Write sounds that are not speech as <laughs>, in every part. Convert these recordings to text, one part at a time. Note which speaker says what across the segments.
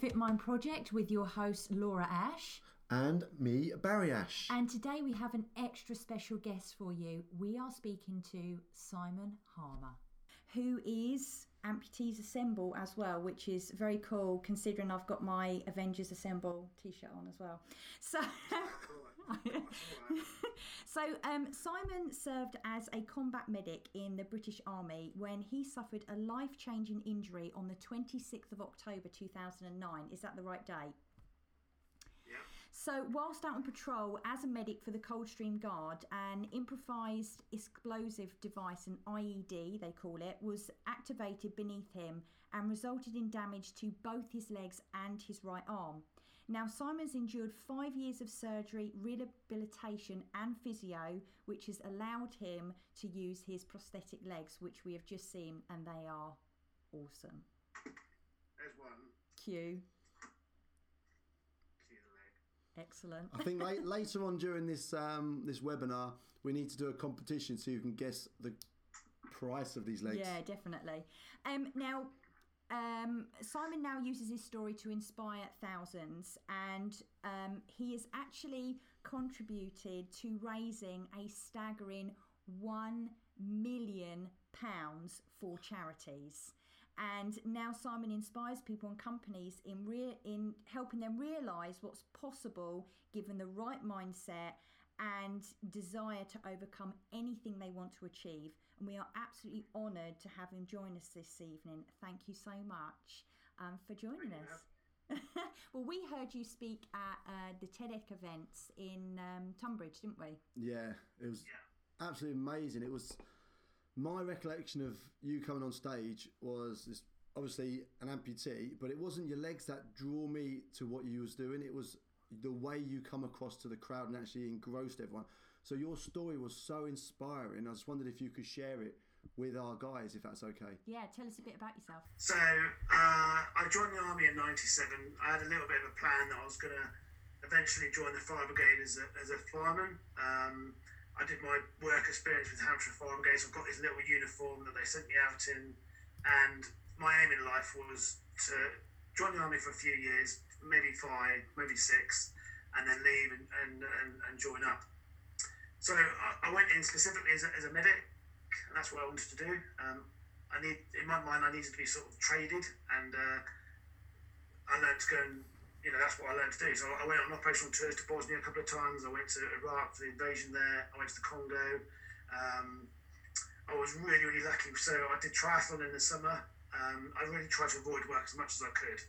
Speaker 1: Fit Mind Project with your host Laura Ash.
Speaker 2: And me, Barry Ash.
Speaker 1: And today we have an extra special guest for you. We are speaking to Simon Harmer, who is Amputees Assemble as well, which is very cool considering I've got my Avengers Assemble t-shirt on as well. So, <laughs> <laughs> so um, Simon served as a combat medic in the British Army when he suffered a life-changing injury on the 26th of October 2009. Is that the right date? So, whilst out on patrol as a medic for the Coldstream Guard, an improvised explosive device, an IED they call it, was activated beneath him and resulted in damage to both his legs and his right arm. Now, Simon's endured five years of surgery, rehabilitation, and physio, which has allowed him to use his prosthetic legs, which we have just seen, and they are awesome.
Speaker 3: There's one.
Speaker 1: Cue.
Speaker 3: See the leg.
Speaker 1: Excellent.
Speaker 2: I think late, later on during this um, this webinar, we need to do a competition so you can guess the price of these legs.
Speaker 1: Yeah, definitely. Um, now, um, Simon now uses his story to inspire thousands, and um, he has actually contributed to raising a staggering one million pounds for charities. And now Simon inspires people and companies in rea- in helping them realise what's possible given the right mindset and desire to overcome anything they want to achieve. And we are absolutely honoured to have him join us this evening. Thank you so much um, for joining
Speaker 3: Thank
Speaker 1: us. <laughs> well, we heard you speak at uh, the TEDx events in um, Tunbridge, didn't we?
Speaker 2: Yeah, it was
Speaker 3: Yeah.
Speaker 2: absolutely amazing. It was my recollection of you coming on stage was this obviously an amputee, but it wasn't your legs that drew me to what you was doing. It was the way you come across to the crowd and actually engrossed everyone. So your story was so inspiring. I just wondered if you could share it with our guys, if that's okay.
Speaker 1: Yeah, tell us a bit about yourself.
Speaker 3: So uh, I joined the army in '97. I had a little bit of a plan that I was going to eventually join the fire brigade as a, as a fireman. Um, I did my work experience with Hampshire Fire Brigade. So I've got this little uniform that they sent me out in, and my aim in life was to join the army for a few years, maybe five, maybe six, and then leave and, and, and, and join up. So I, I went in specifically as a, as a medic, and that's what I wanted to do. Um, I need, in my mind, I needed to be sort of traded, and uh, I learned to go and, you know, that's what I learned to do. So I went on operational tours to Bosnia a couple of times. I went to Iraq for the invasion there. I went to the Congo. Um, I was really, really lucky. So I did triathlon in the summer. Um, I really tried to avoid work as much as I could.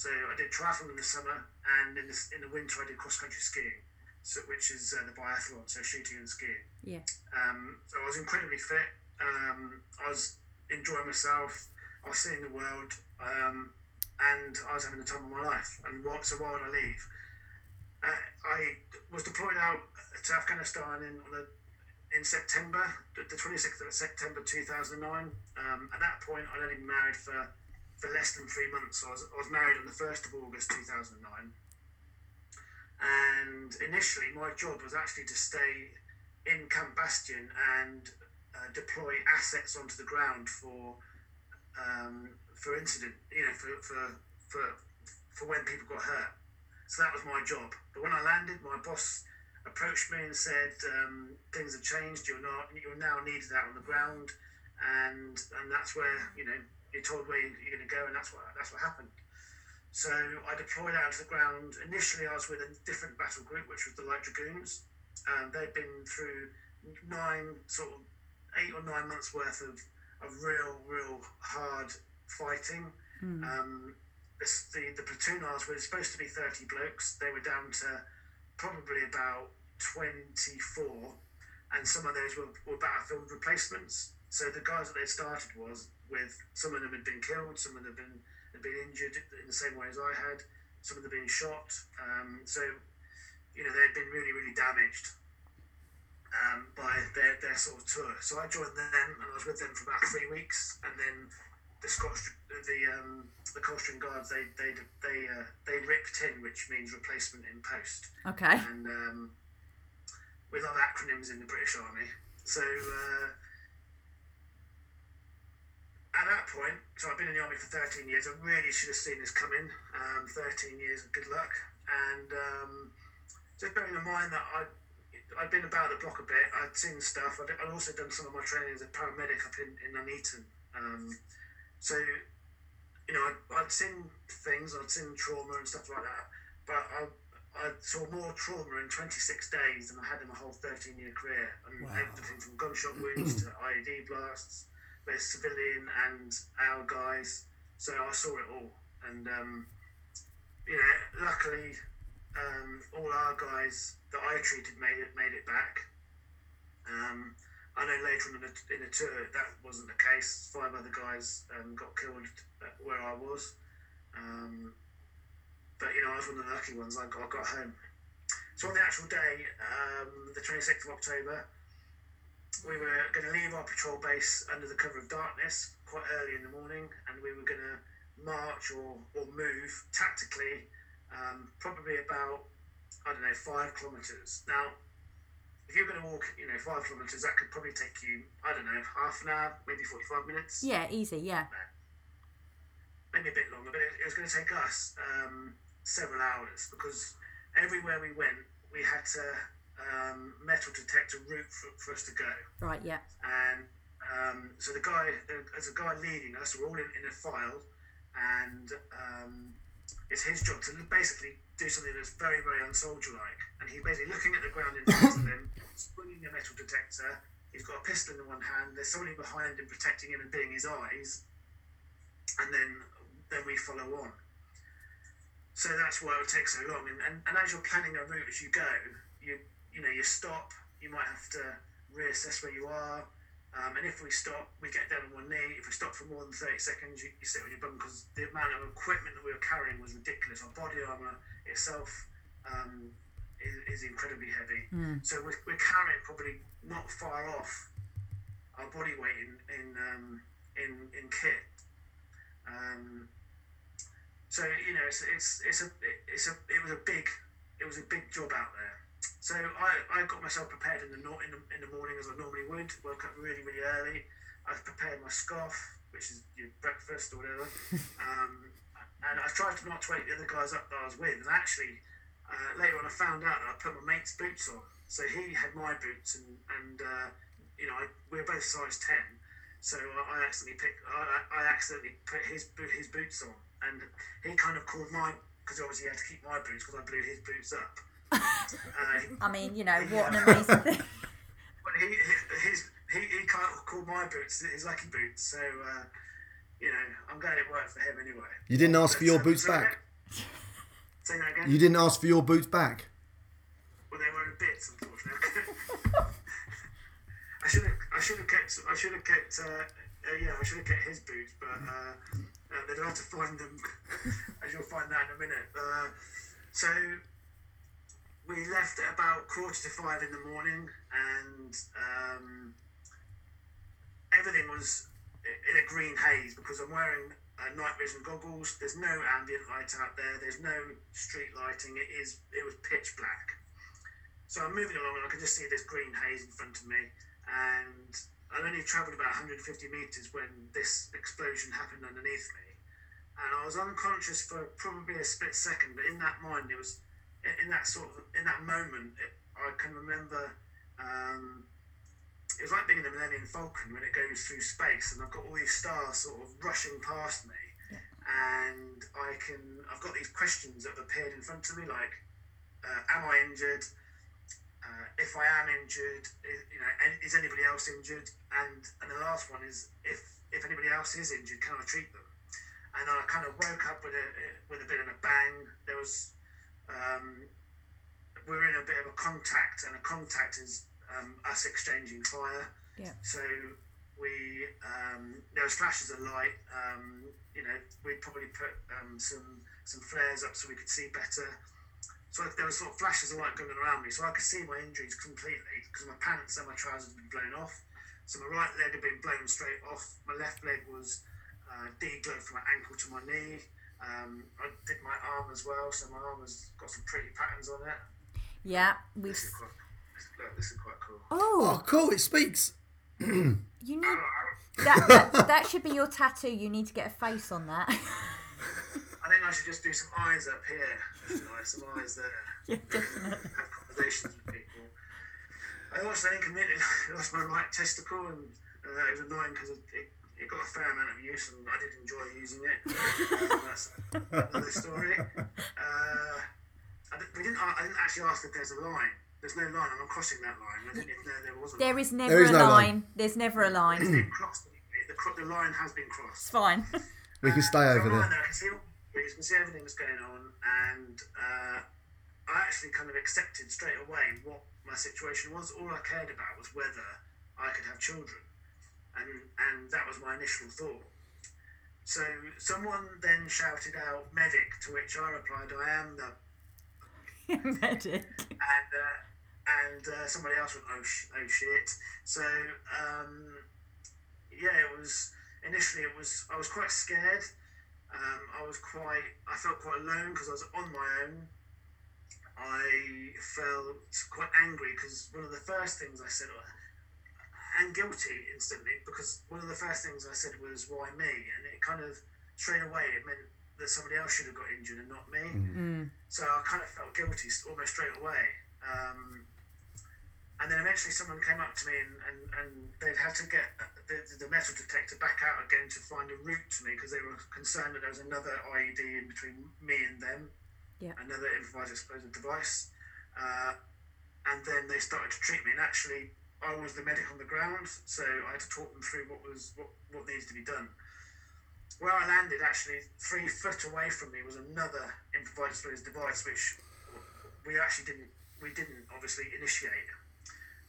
Speaker 3: So I did triathlon in the summer, and in the, in the winter I did cross country skiing, so which is uh, the biathlon, so shooting and skiing.
Speaker 1: Yeah.
Speaker 3: Um, so I was incredibly fit. Um, I was enjoying myself. I was seeing the world, um, and I was having the time of my life. And what? So why would I leave? Uh, I was deployed out to Afghanistan in on the, in September, the the 26th of September 2009. Um, at that point, I'd only been married for for less than three months. So I was, I was married on the 1st of August 2009. And initially, my job was actually to stay in Camp Bastion and uh, deploy assets onto the ground for um, for incident, you know, for, for for for when people got hurt. So that was my job. But when I landed, my boss approached me and said, um, "Things have changed. You're not. You're now needed out on the ground, and and that's where you know you're told where you're going to go, and that's what that's what happened." So I deployed out to the ground. Initially, I was with a different battle group, which was the Light Dragoons. Um, they'd been through nine, sort of eight or nine months worth of, of real, real hard fighting. Um, this, the, the platoon I was with was supposed to be 30 blokes. They were down to probably about 24, and some of those were, were battlefield replacements. So the guys that they started was with some of them had been killed, some of them had been had been injured in the same way as I had, some of them been shot. Um, so you know they had been really really damaged um, by their, their sort of tour. So I joined them and I was with them for about three weeks, and then the Scotch the um, the Coldstream Guards they they they uh, they ripped in, which means replacement in post
Speaker 1: Okay.
Speaker 3: and um, with other acronyms in the British Army. So uh, at that point, so I've been in the army for 13 years. I really should have seen this coming. Um, 13 years of good luck, and um, just bearing in mind that I. I'd been about the block a bit. I'd seen stuff. I'd, I'd also done some of my training as a paramedic up in, in Nuneaton. Um, so, you know, I'd, I'd seen things. I'd seen trauma and stuff like that. But I, I saw more trauma in 26 days than I had in my whole 13 year career. And
Speaker 2: Wow.
Speaker 3: everything from gunshot wounds to IED blasts, both civilian and our guys. So I saw it all. And, um, you know, luckily, um, all our guys that I treated made it made it back. Um, I know later on in the, in tour that wasn't the case. Five other guys um, got killed where I was. Um, but you know, I was one of the lucky ones. I got, I got home. So on the actual day, um, the 26th of October, we were going to leave our patrol base under the cover of darkness quite early in the morning, and we were going to march or, or move tactically, um, probably about I don't know five kilometres. Now, if you're going to walk, you know, five kilometres, that could probably take you I don't know half an hour, maybe 45 minutes
Speaker 1: Yeah, easy. Yeah.
Speaker 3: maybe a bit longer, but it, it was going to take us um, several hours because everywhere we went, we had to um, metal detector route for, for us to go.
Speaker 1: Right. Yeah.
Speaker 3: And um, so the guy, there's a guy leading us. We're all in, in a file, and um, it's his job to basically do something that's very, very unsoldier-like. And he's basically looking at the ground in front of him, <coughs> swinging a metal detector. He's got a pistol in one hand. There's somebody behind him protecting him and being his eyes. And then, then we follow on. So that's why it would take so long. And, and, and as you're planning a route as you go, you you know you stop. You might have to reassess where you are. Um, and if we stop, we get down on one knee. If we stop for more than 30 seconds, you, you sit on your bum because the amount of equipment that we were carrying was ridiculous. Our body armour itself um, is, is incredibly heavy.
Speaker 1: Mm.
Speaker 3: So we're, we're carrying probably not far off our body weight in in um, in, in kit. Um, so you know, it's it's it's a it's a it was a big it was a big job out there. So I, I got myself prepared in the, in the in the morning as I normally would. Woke up really really early. I prepared my scarf, which is your breakfast or whatever. <laughs> um, and I tried to not to wake the other guys up that I was with. And actually, uh, later on, I found out that I put my mate's boots on. So he had my boots, and and uh, you know I, we were both size ten. So I, I accidentally picked. I, I- accidentally put his boot his boots on, and he kind of called my because obviously he had to keep my boots because I blew his boots up.
Speaker 1: I mean, you know, what an amazing thing. <laughs>
Speaker 3: but he, his, he, he kind of called my boots his lucky boots. So, uh, you know, I'm glad it worked for him anyway.
Speaker 2: You didn't ask for your boots
Speaker 3: so-
Speaker 2: back.
Speaker 3: Say that again.
Speaker 2: You didn't ask for your boots back.
Speaker 3: Well, they were in bits, unfortunately. <laughs> I should have, I should have kept, I should have kept, uh, uh, yeah, I should have kept his boots, but uh, uh, they'd have to find them, <laughs> as you'll find out in a minute. Uh, so we left at about quarter to five in the morning, and um, everything was in a green haze because I'm wearing uh, night vision goggles. There's no ambient light out there. There's no street lighting. It is, it was pitch black. So I'm moving along and I can just see this green haze in front of me. And I'd only travelled about 150 metres when this explosion happened underneath me. And I was unconscious for probably a split second, but in that mind, it was in that sort of in that moment, it, I can remember. Um, it was like being in the Millennium Falcon when it goes through space, and I've got all these stars sort of rushing past me, and I can I've got these questions that have appeared in front of me, like, uh, am I injured? Uh, if I am injured, is, you know, is anybody else injured? And and the last one is if if anybody else is injured, can I treat them? And I kind of woke up with a with a bit of a bang. There was um, we're in a bit of a contact, and a contact is um, us exchanging fire.
Speaker 1: Yeah.
Speaker 3: So we um, there was flashes of light. Um, you know, we'd probably put um, some some flares up so we could see better. So there were sort of flashes of light going around me, so I could see my injuries completely because my pants and my trousers had been blown off. So my right leg had been blown straight off. My left leg was uh, degloved from my ankle to my knee. Um, I did my arm as well, so my arm has got some pretty patterns on it.
Speaker 1: Yeah, we've.
Speaker 3: This is quite, this, look, this is quite cool.
Speaker 1: Oh,
Speaker 2: Oh, cool! It speaks. <clears throat>
Speaker 1: You need <laughs> that, that. That should be your tattoo. You need to get a face on that. <laughs>
Speaker 3: I think I should just do some eyes up here. Like some eyes there. <laughs>
Speaker 1: yeah, definitely.
Speaker 3: Have conversations with people. I also then committed, lost my right testicle, and uh, it was annoying because it, it, it got a fair amount of use, and I did enjoy using it. Um, <laughs> that's another story. Uh, I, we didn't, I didn't actually ask if there's a line. There's no line, and I'm crossing that line. I didn't even know there was a
Speaker 1: There
Speaker 3: line.
Speaker 1: is never
Speaker 2: is
Speaker 1: a
Speaker 2: no
Speaker 1: line.
Speaker 2: line.
Speaker 1: There's never a
Speaker 3: It's
Speaker 1: line.
Speaker 3: been crossed. The, cro- the line has been crossed.
Speaker 1: It's fine.
Speaker 2: We can stay
Speaker 3: Uh,
Speaker 2: over
Speaker 3: so I'm
Speaker 2: there.
Speaker 3: I can see, all- can see everything that's going on, and uh, I actually kind of accepted straight away what my situation was. All I cared about was whether I could have children, and and that was my initial thought. So someone then shouted out "medic," to which I replied, "I am the," <laughs>
Speaker 1: Medic.
Speaker 3: and uh, and uh, somebody else went, "Oh, sh- oh shit!" So um, yeah, it was initially it was I was quite scared. Um, I was quite I felt quite alone because I was on my own. I felt quite angry because one of the first things I said, and guilty instantly because one of the first things I said was "Why me?" and it kind of straight away it meant that somebody else should have got injured and not me.
Speaker 1: Mm.
Speaker 3: So I kind of felt guilty almost straight away. Um, and then eventually someone came up to me and, and, and they'd had to get the, the metal detector back out again to find a route to me because they were concerned that there was another IED in between me and them,
Speaker 1: Yeah.
Speaker 3: another improvised explosive device. Uh, and then they started to treat me. And actually, I was the medic on the ground, so I had to talk them through what was what, what needed to be done. Where I landed, actually, three foot away from me was another improvised explosive device, which we actually didn't we didn't obviously initiate.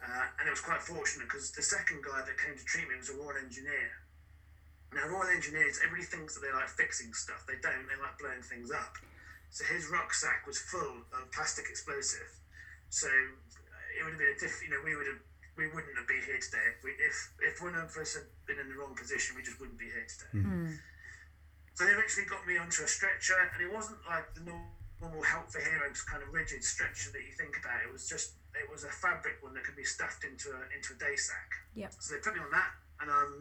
Speaker 3: Uh, and it was quite fortunate because the second guy that came to treat me was a Royal Engineer. Now, Royal Engineers, everybody thinks that they like fixing stuff. They don't. They like blowing things up. So his rucksack was full of plastic explosive. So it would have been a diff. You know, we would have we wouldn't have been here today if we if if one of us had been in the wrong position. We just wouldn't be here today.
Speaker 1: Mm.
Speaker 3: So they eventually got me onto a stretcher, and it wasn't like the normal help for heroes kind of rigid stretcher that you think about. It was just it was a fabric one that could be stuffed into a into a day sack.
Speaker 1: Yep.
Speaker 3: So they put me on that, and I'm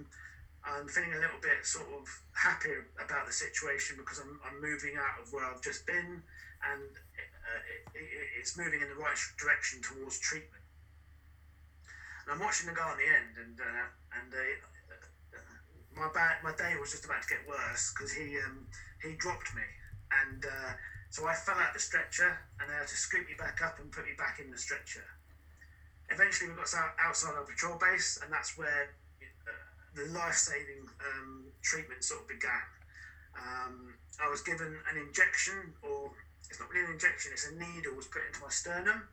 Speaker 3: I'm feeling a little bit sort of happier about the situation because I'm I'm moving out of where I've just been, and uh, it, it, it's moving in the right direction towards treatment. I'm watching the guy on the end, and uh, and uh, my bad, my day was just about to get worse because he um, he dropped me, and uh, so I fell out the stretcher, and they had to scoop me back up and put me back in the stretcher. Eventually, we got outside our patrol base, and that's where uh, the life-saving um, treatment sort of began. Um, I was given an injection, or it's not really an injection; it's a needle was put into my sternum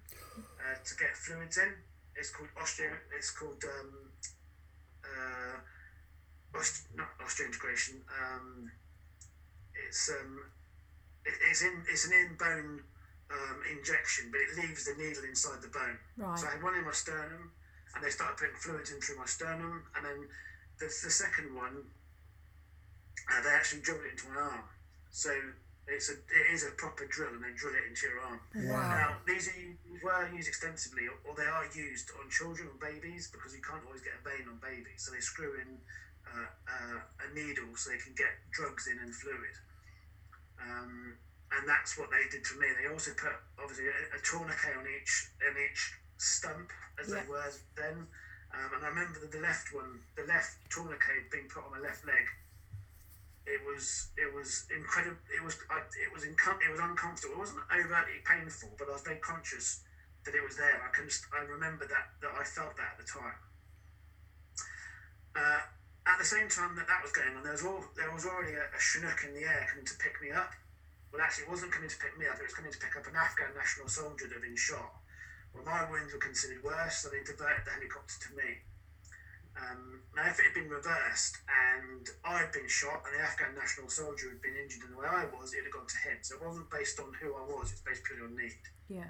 Speaker 3: uh, to get fluids in. It's called osteo. It's called um, uh, ost- not osteointegration. Um, it's um, it, it's in it's an in bone um, injection, but it leaves the needle inside the bone.
Speaker 1: Right.
Speaker 3: So I had one in my sternum, and they started putting fluids in through my sternum, and then the, the second one, uh, they actually drilled it into my arm. So it's a it is a proper drill, and they drill it into your arm.
Speaker 1: Wow.
Speaker 3: Now these are, were used extensively, or- or they are used on children or babies because you can't always get a vein on babies. So they screw in uh, uh, a needle so they can get drugs in and fluid. Um, and that's what they did to me. They also put obviously a, a tourniquet on each on each stump as
Speaker 1: Yeah.
Speaker 3: they were then. Um, and I remember that the left one, the left tourniquet being put on my left leg. It was it was incredible. It was it was incom- it was uncomfortable. It wasn't overtly painful, but I was very conscious that it was there. I can I remember that that I felt that at the time. Uh, at the same time that that was going on, there was all, there was already a, a Chinook in the air coming to pick me up. Well, actually, it wasn't coming to pick me up. It was coming to pick up an Afghan national soldier that had been shot. Well, my wounds were considered worse, so they diverted the helicopter to me. Um, now, if it had been reversed and I'd been shot and the Afghan national soldier had been injured in the way I was, it'd have gone to him. So it wasn't based on who I was, it's based purely on need.
Speaker 1: Yeah.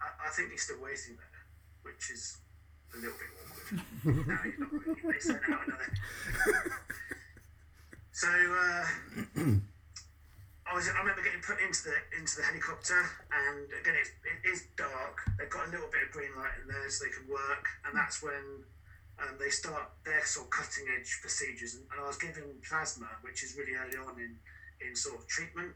Speaker 3: I, I think he's still waiting there, which is a little bit awkward. <laughs> no, he's not really. They sent out another. So uh, I was. I remember getting put into the into the helicopter, and again, it, it is dark. They've got a little bit of green light in there, so they can work. And that's when um, they start their sort of cutting edge procedures, and, and, I was given plasma, which is really early on in, in sort of treatment,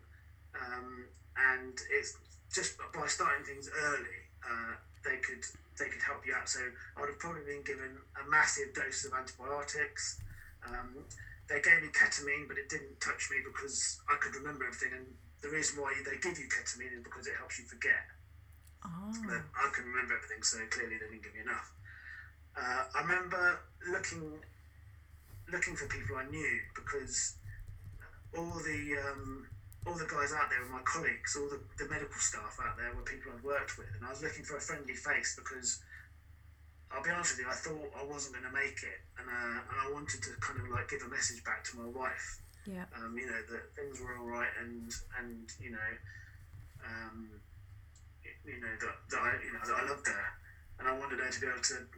Speaker 3: um, and it's just by starting things early, uh, they could they could help you out. So I would have probably been given a massive dose of antibiotics. Um, they gave me ketamine, but it didn't touch me because I could remember everything. And the reason why they give you ketamine is because it helps you forget.
Speaker 1: Oh.
Speaker 3: But I can remember everything, so clearly they didn't give me enough. Uh, I remember looking looking for people I knew because all the um, all the guys out there were my colleagues, all the, the medical staff out there were people I'd worked with, and I was looking for a friendly face because I'll be honest with you, I thought I wasn't going to make it, and, uh, and I wanted to kind of like give a message back to my wife.
Speaker 1: Yeah.
Speaker 3: Um, you know that things were all right, and and you know, um, you know that, that I you know that I loved her, and I wanted her to be able to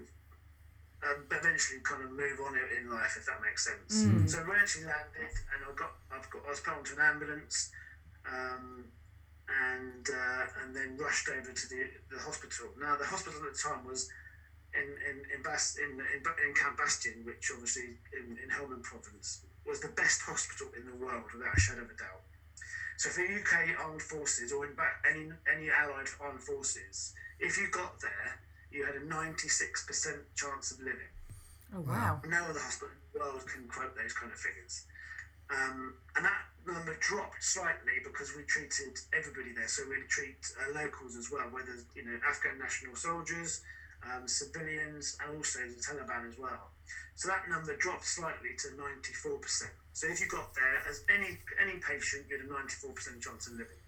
Speaker 3: um, eventually kind of move on in life, if that makes sense.
Speaker 1: Mm.
Speaker 3: So we actually landed, and I got, I've got, I was put onto an ambulance, um, and uh, and then rushed over to the the hospital. Now the hospital at the time was in in in, Bas- in, in, in Camp Bastion, which obviously in, in Helmand Province was the best hospital in the world without a shadow of a doubt. So for UK armed forces or in any any allied armed forces, if you got there, you had a 96% chance of living.
Speaker 1: Oh wow.
Speaker 3: No other hospital in the world can quote those kind of figures. Um, and that number dropped slightly because we treated everybody there. So we'd treat uh, locals as well, whether you know Afghan national soldiers, um, civilians, and also the Taliban as well. So that number dropped slightly to 94%. So if you got there as any any patient, you had a 94% chance of living.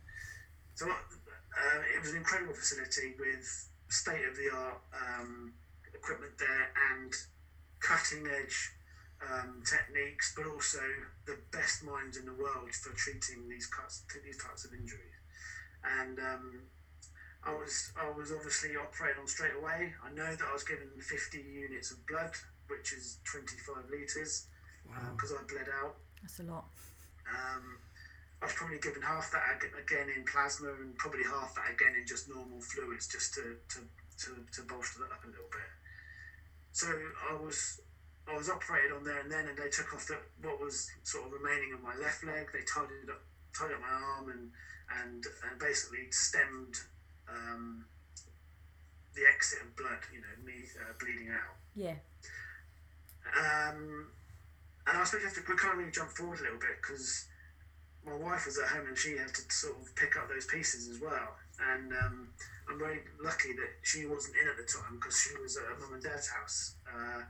Speaker 3: So uh, it was an incredible facility with state of the art um, equipment there and cutting edge um, techniques, but also the best minds in the world for treating these cuts, these types of injuries. And um, I was I was obviously operated on straight away. I know that I was given 50 units of blood, which is 25 litres, because wow. uh, I bled out.
Speaker 1: That's a lot.
Speaker 3: Um, I was probably given half that again in plasma and probably half that again in just normal fluids, just to, to, to, to bolster that up a little bit. So I was I was operated on there and then, and they took off the, what was sort of remaining of my left leg. They tied it up, tied up my arm, and and and basically stemmed um, the exit of blood. You know, me uh, bleeding out.
Speaker 1: Yeah.
Speaker 3: Um, and I suppose you have to we can't really jump forward a little bit because my wife was at home and she had to sort of pick up those pieces as well. And um, I'm very lucky that she wasn't in at the time because she was at mum and dad's house. Uh,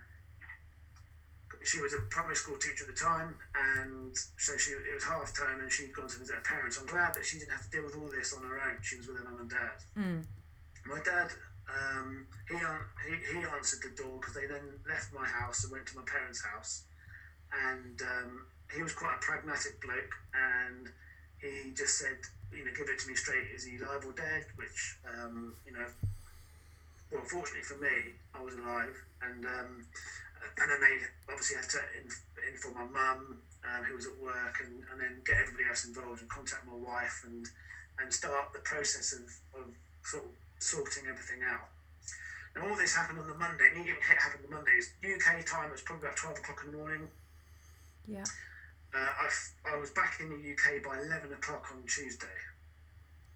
Speaker 3: she was a primary school teacher at the time, and so she it was half term, and she'd gone to visit her parents. I'm glad that she didn't have to deal with all this on her own. She was with her mum and dad.
Speaker 1: Mm.
Speaker 3: My dad, um, he, he he answered the door because they then left my house and went to my parents' house, and um, he was quite a pragmatic bloke, and he just said, you know, give it to me straight. Is he alive or dead? Which, um, you know, well, fortunately for me, I was alive, and um, and then they obviously had to inform my mum, um, who was at work, and, and then get everybody else involved and contact my wife and and start the process of, of sort of sorting everything out. Now all this happened on the Monday. And it happened on the Monday. UK time. It was probably about twelve o'clock in the morning.
Speaker 1: Yeah.
Speaker 3: Uh, I, I was back in the UK by 11 o'clock on Tuesday.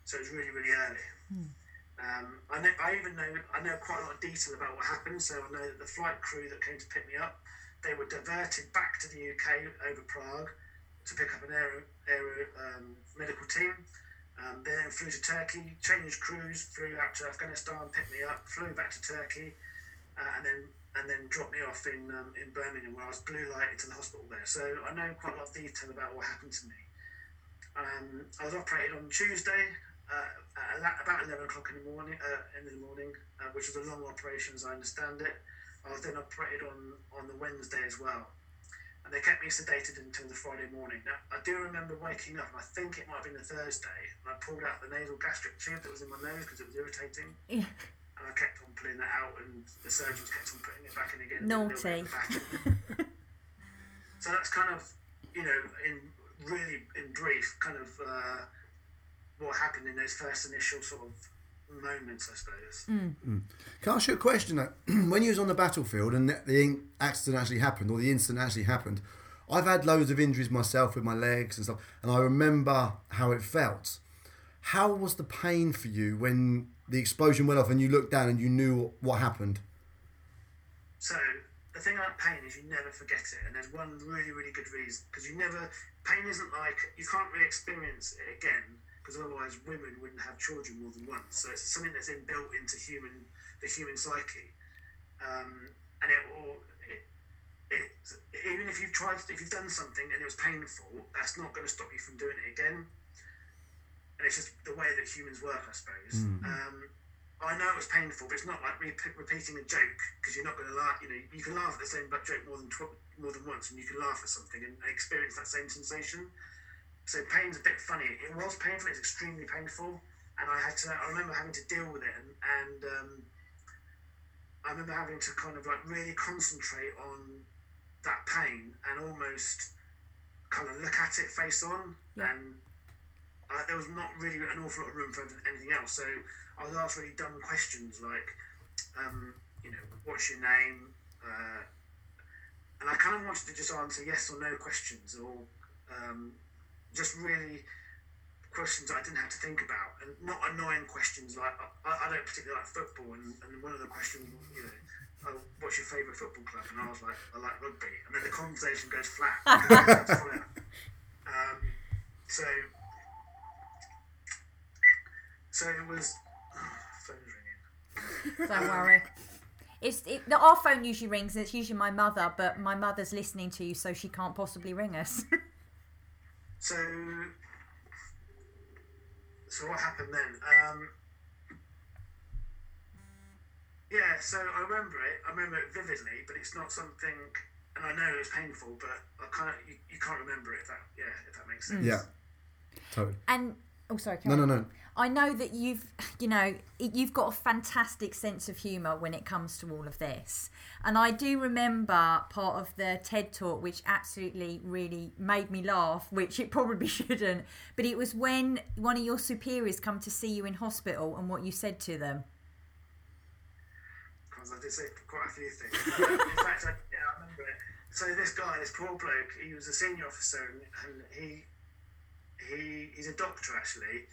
Speaker 3: So it was really, really early.
Speaker 1: Hmm.
Speaker 3: Um, I, know, I even know I know quite a lot of detail about what happened. So I know that the flight crew that came to pick me up, they were diverted back to the UK over Prague to pick up an aero, aero um, medical team. Um, they then flew to Turkey, changed crews, flew out to Afghanistan, picked me up, flew back to Turkey, uh, and then and then dropped me off in um, in Birmingham where I was blue lighted to the hospital there. So I know quite a lot of detail about what happened to me. Um, I was operated on Tuesday uh, at about eleven o'clock in the morning. Uh, in the morning, uh, which was a long operation as I understand it. I was then operated on on the Wednesday as well, and they kept me sedated until the Friday morning. Now I do remember waking up, and I think it might have been the Thursday, and I pulled out the nasal gastric tube that was in my nose because it was irritating.
Speaker 1: Yeah.
Speaker 3: And I kept on pulling that out, and the surgeons kept on putting it back in again.
Speaker 1: Naughty. <laughs>
Speaker 3: so that's kind of, you know, in really in brief, kind of uh, what happened in those first initial sort of moments, I suppose.
Speaker 1: Mm.
Speaker 2: Can I ask you a question? Though? <clears throat> when you was on the battlefield and the accident actually happened, or the incident actually happened, I've had loads of injuries myself with my legs and stuff, and I remember how it felt. How was the pain for you when the explosion went off and you looked down and you knew what happened?
Speaker 3: So the thing about pain is you never forget it, and there's one really, really good reason because you never pain isn't like you can't really experience it again because otherwise women wouldn't have children more than once. So it's something that's inbuilt into human the human psyche, um, and it will. It, it, even if you've tried, if you've done something and it was painful, that's not going to stop you from doing it again. And it's just the way that humans work, I suppose. Um, I know it was painful, but it's not like re- repeating a joke because you're not going to laugh. You know, you can laugh at the same joke more than tw- more than once, and you can laugh at something and experience that same sensation. So pain's a bit funny. It was painful. It's extremely painful, and I had to. I remember having to deal with it, and, and um, I remember having to kind of like really concentrate on that pain and almost kind of look at it face on,
Speaker 1: Yeah.
Speaker 3: and uh, there was not really an awful lot of room for anything else. So I was asked really dumb questions like, um, you know, what's your name? Uh, and I kind of wanted to just answer yes or no questions, or um, just really questions I didn't have to think about, and not annoying questions like I, I don't particularly like football, and, and one of the questions, you know. Oh, what's your favourite football club? And I was like, I like rugby. And then the conversation goes flat. <laughs> um, so, so it was. <sighs> phone's ringing. <laughs>
Speaker 1: Don't worry. It's it, the, our phone usually rings. and It's usually my mother, but my mother's listening to you, so she can't possibly ring us. <laughs>
Speaker 3: So, so what happened then? Um, yeah, so I remember it. I remember it vividly, but it's not something. And I know it was painful, but I can't. You, you can't remember it. If that, yeah, if that makes sense.
Speaker 2: Yeah, totally.
Speaker 1: and oh, sorry.
Speaker 2: No,
Speaker 1: Karen.
Speaker 2: no, no.
Speaker 1: I know that you've, you know, you've got a fantastic sense of humour when it comes to all of this. And I do remember part of the TED talk, which absolutely really made me laugh, which it probably <laughs> shouldn't. But it was when one of your superiors come to see you in hospital and what you said to them.
Speaker 3: because I did say quite a few things. <laughs> in fact, I, yeah, I remember it. So this guy, this poor bloke, he was a senior officer, and, and he he he's a doctor actually,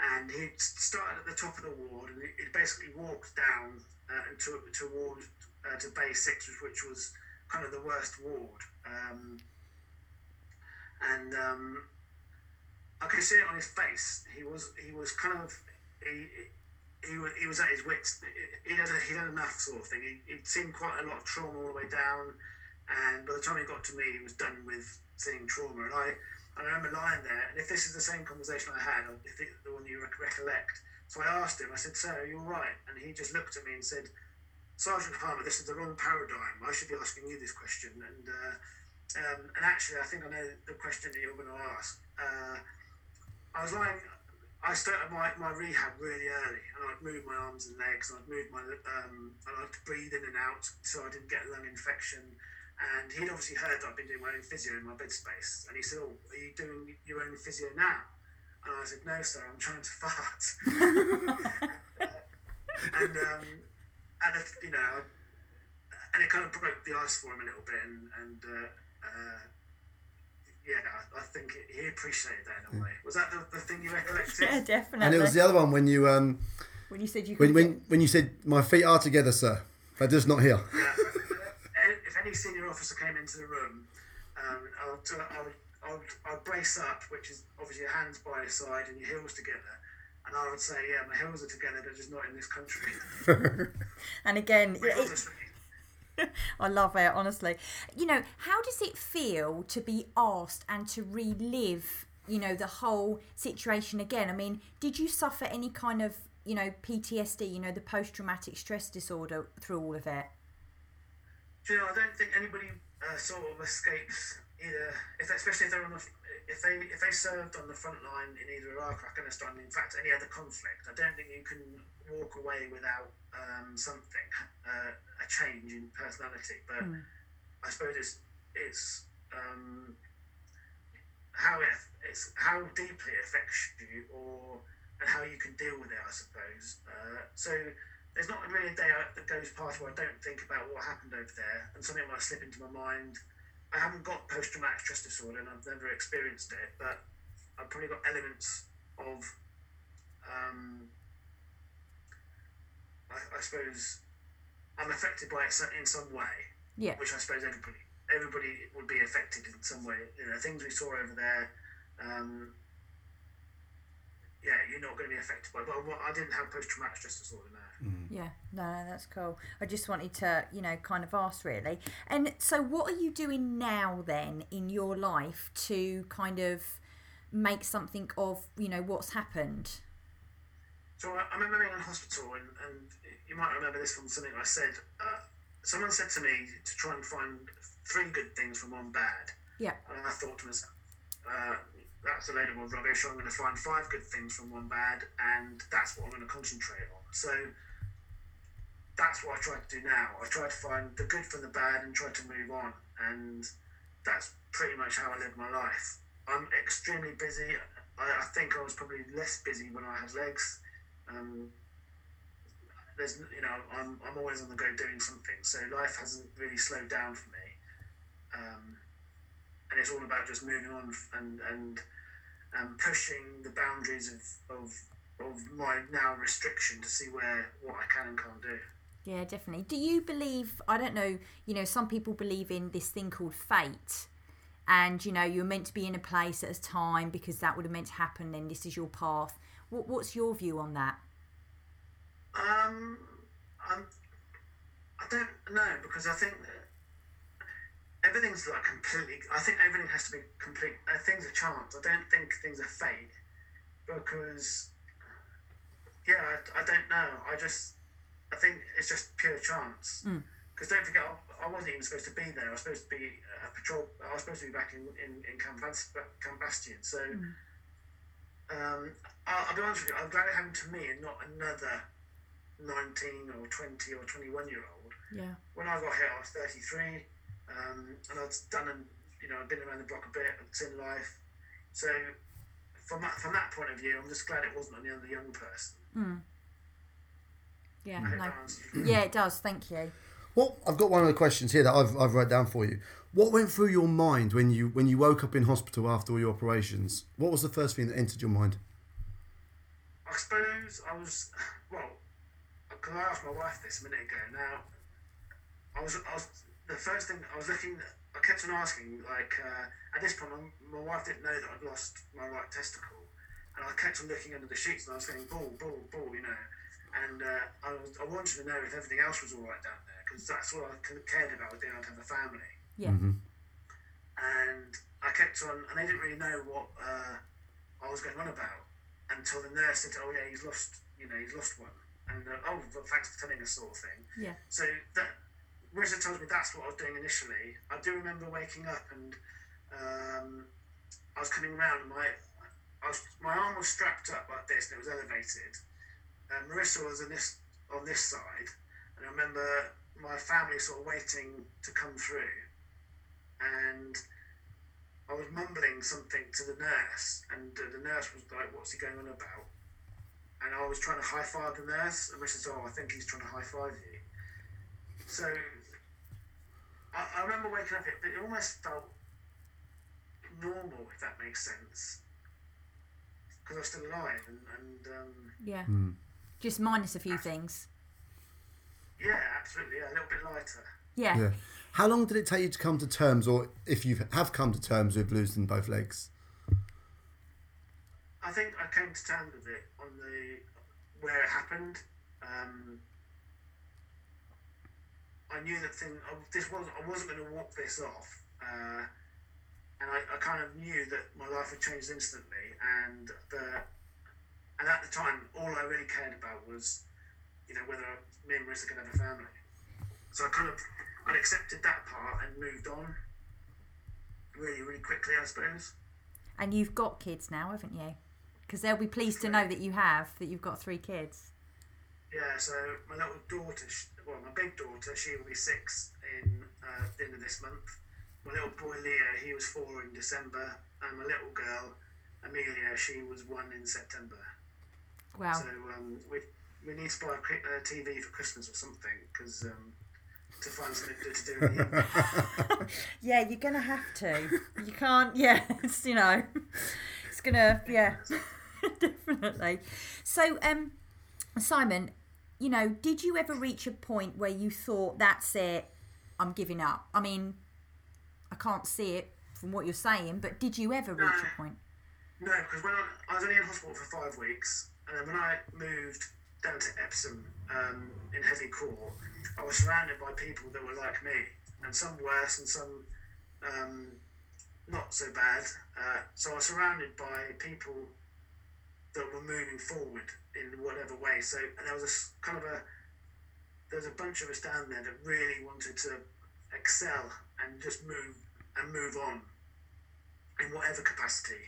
Speaker 3: and he started at the top of the ward, and he, basically walked down uh, to toward uh, to Bay Six, which was kind of the worst ward. Um, and um, I could see it on his face. He was he was kind of he, he he was at his wits. He had, he had enough sort of thing. He, he'd seen quite a lot of trauma all the way down, and by the time he got to me, he was done with seeing trauma. And I, I remember lying there, and if this is the same conversation I had, if it, the one you rec- recollect, so I asked him. I said, "Sir, are you all right?" And he just looked at me and said, "Sergeant Palmer, this is the wrong paradigm. I should be asking you this question." And uh, um, and actually, I think I know the question that you're going to ask. Uh, I was lying. I started my, my rehab really early, and I'd move my arms and legs, and I'd move my um, and I'd breathe in and out so I didn't get a lung infection. And he'd obviously heard that I'd been doing my own physio in my bed space, and he said, "Oh, are you doing your own physio now?" And I said, "No, sir, I'm trying to <laughs> fart." <laughs> and um, and if, you know, and it kind of broke the ice for him a little bit, and and uh, uh, yeah, I, I think he appreciated that in a way. Was that the, the thing you recollected?
Speaker 1: Yeah, definitely.
Speaker 2: And it was the other one when you um
Speaker 1: when you said you
Speaker 2: when
Speaker 1: could
Speaker 2: when when you said my feet are together, sir. They're just not here.
Speaker 3: Yeah. Any senior officer came into the room, um, I would, I would, I would, I'd brace up, which is obviously your hands by your side and your heels together. And I would say, yeah, my heels are together, they're just not in this country. <laughs>
Speaker 1: and again, it- <laughs> I love it, honestly. You know, how does it feel to be asked and to relive, you know, the whole situation again? I mean, did you suffer any kind of, you know, PTSD, you know, the post traumatic stress disorder through all of it?
Speaker 3: You know, I don't think anybody uh, sort of escapes either, if especially if they're on the, if they if they served on the front line in either Iraq or Afghanistan, in fact any other conflict. I don't think you can walk away without um, something, uh, a change in personality. But
Speaker 1: Mm.
Speaker 3: I suppose it's it's um, how it it's how deeply it affects you, or and how you can deal with it, I suppose. Uh, so there's not really a day that goes past where I don't think about what happened over there, and something might slip into my mind. I haven't got post traumatic stress disorder, and I've never experienced it, but I've probably got elements of, um, I, I suppose, I'm affected by it in some way.
Speaker 1: Yeah.
Speaker 3: Which I suppose everybody everybody would be affected in some way. You know, things we saw over there. Um, yeah, you're not going to be affected by. But I didn't have post traumatic stress disorder now.
Speaker 1: Mm. Yeah, no, that's cool. I just wanted to, you know, kind of ask really. And so, what are you doing now then in your life to kind of make something of, you know, what's happened?
Speaker 3: So I, I remember being in hospital, and, and you might remember this from something I said. Uh, someone said to me to try and find three good things from one bad.
Speaker 1: Yeah.
Speaker 3: And I thought to myself, uh, that's a load of rubbish. I'm going to find five good things from one bad, and that's what I'm going to concentrate on. So that's what I try to do now. I try to find the good from the bad and try to move on, and that's pretty much how I live my life. I'm extremely busy. I, I think I was probably less busy when I had legs. Um, there's, you know, I'm, I'm always on the go doing something, so life hasn't really slowed down for me. Um, and it's all about just moving on and and um, pushing the boundaries of, of of my now restriction to see where what I can and can't do.
Speaker 1: Yeah, definitely. Do you believe? I don't know. You know, some people believe in this thing called fate, and you know, you're meant to be in a place at a time because that would have meant to happen. Then this is your path. What, what's your view on that?
Speaker 3: Um, I'm, I don't know because I think that everything's like completely. I think everything has to be complete. Uh, things are chance. I don't think things are fate because, yeah, I, I don't know. I just, I think it's just pure chance. Because mm. don't forget, I, I, wasn't even supposed to be there. I was supposed to be a patrol. I was supposed to be back in in, in Camp, Camp Bastion. So, mm. um, I'll, I'll, be honest with you. I'm glad it happened to me and not another 19 or 20 or 21 year old.
Speaker 1: Yeah.
Speaker 3: When I got hit, I was 33 um, and I'd done, and you know, I'd been around the block a bit, I'd seen life. So from that from that point of view, I'm just glad it wasn't on the other young person.
Speaker 1: Mm. Yeah, no. yeah, it does. Thank you.
Speaker 2: Well, I've got one of the questions here that I've I've wrote down for you. What went through your mind when you when you woke up in hospital after all your operations? What was the first thing that entered your mind?
Speaker 3: I suppose I was well. Because I asked my wife this a minute ago. Now, I was I was the first thing I was looking, I kept on asking, like, uh, at this point, my, my, wife didn't know that I'd lost my right testicle. And I kept on looking under the sheets and I was going, ball, ball, ball, you know. And uh, I, was, I wanted to know if everything else was all right down there because that's what I cared about, was being able to have a family.
Speaker 1: Yeah. Mm-hmm.
Speaker 3: And I kept on, and they didn't really know what uh, I was going on about until the nurse said, oh, yeah, he's lost, you know, he's lost one. And, uh, oh, well, thanks for telling us, sort of thing.
Speaker 1: Yeah.
Speaker 3: So that Richard tells me that's what I was doing initially. I do remember waking up and um, I was coming around and my I was, my arm was strapped up like this and it was elevated. And Marissa was in this on this side, and I remember my family sort of waiting to come through, and I was mumbling something to the nurse, and uh, the nurse was like, "What's he going on about?" And I was trying to high five the nurse, and Marissa said, "Oh, I think he's trying to high five you." So I, I remember waking up, it, it almost felt normal, if that makes sense. Because I was still alive and. and um,
Speaker 1: yeah. Mm. Just minus a few things.
Speaker 3: Yeah, absolutely. Yeah, a little bit lighter.
Speaker 1: Yeah. yeah.
Speaker 2: How long did it take you to come to terms, or if you have come to terms with losing both legs?
Speaker 3: I think I came to terms with it on the where it happened. Um, I knew that thing. This was I wasn't going to walk this off, uh, and I, I, kind of knew that my life had changed instantly. And the and at the time, all I really cared about was, you know, whether me and Marissa could have a family. So I kind of I accepted that part and moved on really, really quickly, I suppose.
Speaker 1: And you've got kids now, haven't you? Because they'll be pleased to know that you have that you've got three kids.
Speaker 3: Yeah, so my little daughter, well, my big daughter, she will be six in uh, the end of this month. My little boy Leo, he was four in December, and my little girl Amelia, she was one in September.
Speaker 1: Wow.
Speaker 3: So um, we we need to buy a cri- uh, TV for Christmas or something because um, to find something good to do. In the evening. <laughs>
Speaker 1: Yeah, you're gonna have to. You can't. <laughs> Yeah, it's you know, it's gonna. Yeah, <laughs> definitely. So, um, Simon, you know, did you ever reach a point where you thought that's it? I'm giving up. I mean, I can't see it from what you're saying, but did you ever reach a point?
Speaker 3: No, because when I, I was only in hospital for five weeks, and then when I moved down to Epsom um, in Headley Court, I was surrounded by people that were like me, and some worse and some um, not so bad. Uh, so I was surrounded by people that were moving forward in whatever way. So and there was a kind of a there was a bunch of us down there that really wanted to excel and just move and move on in whatever capacity.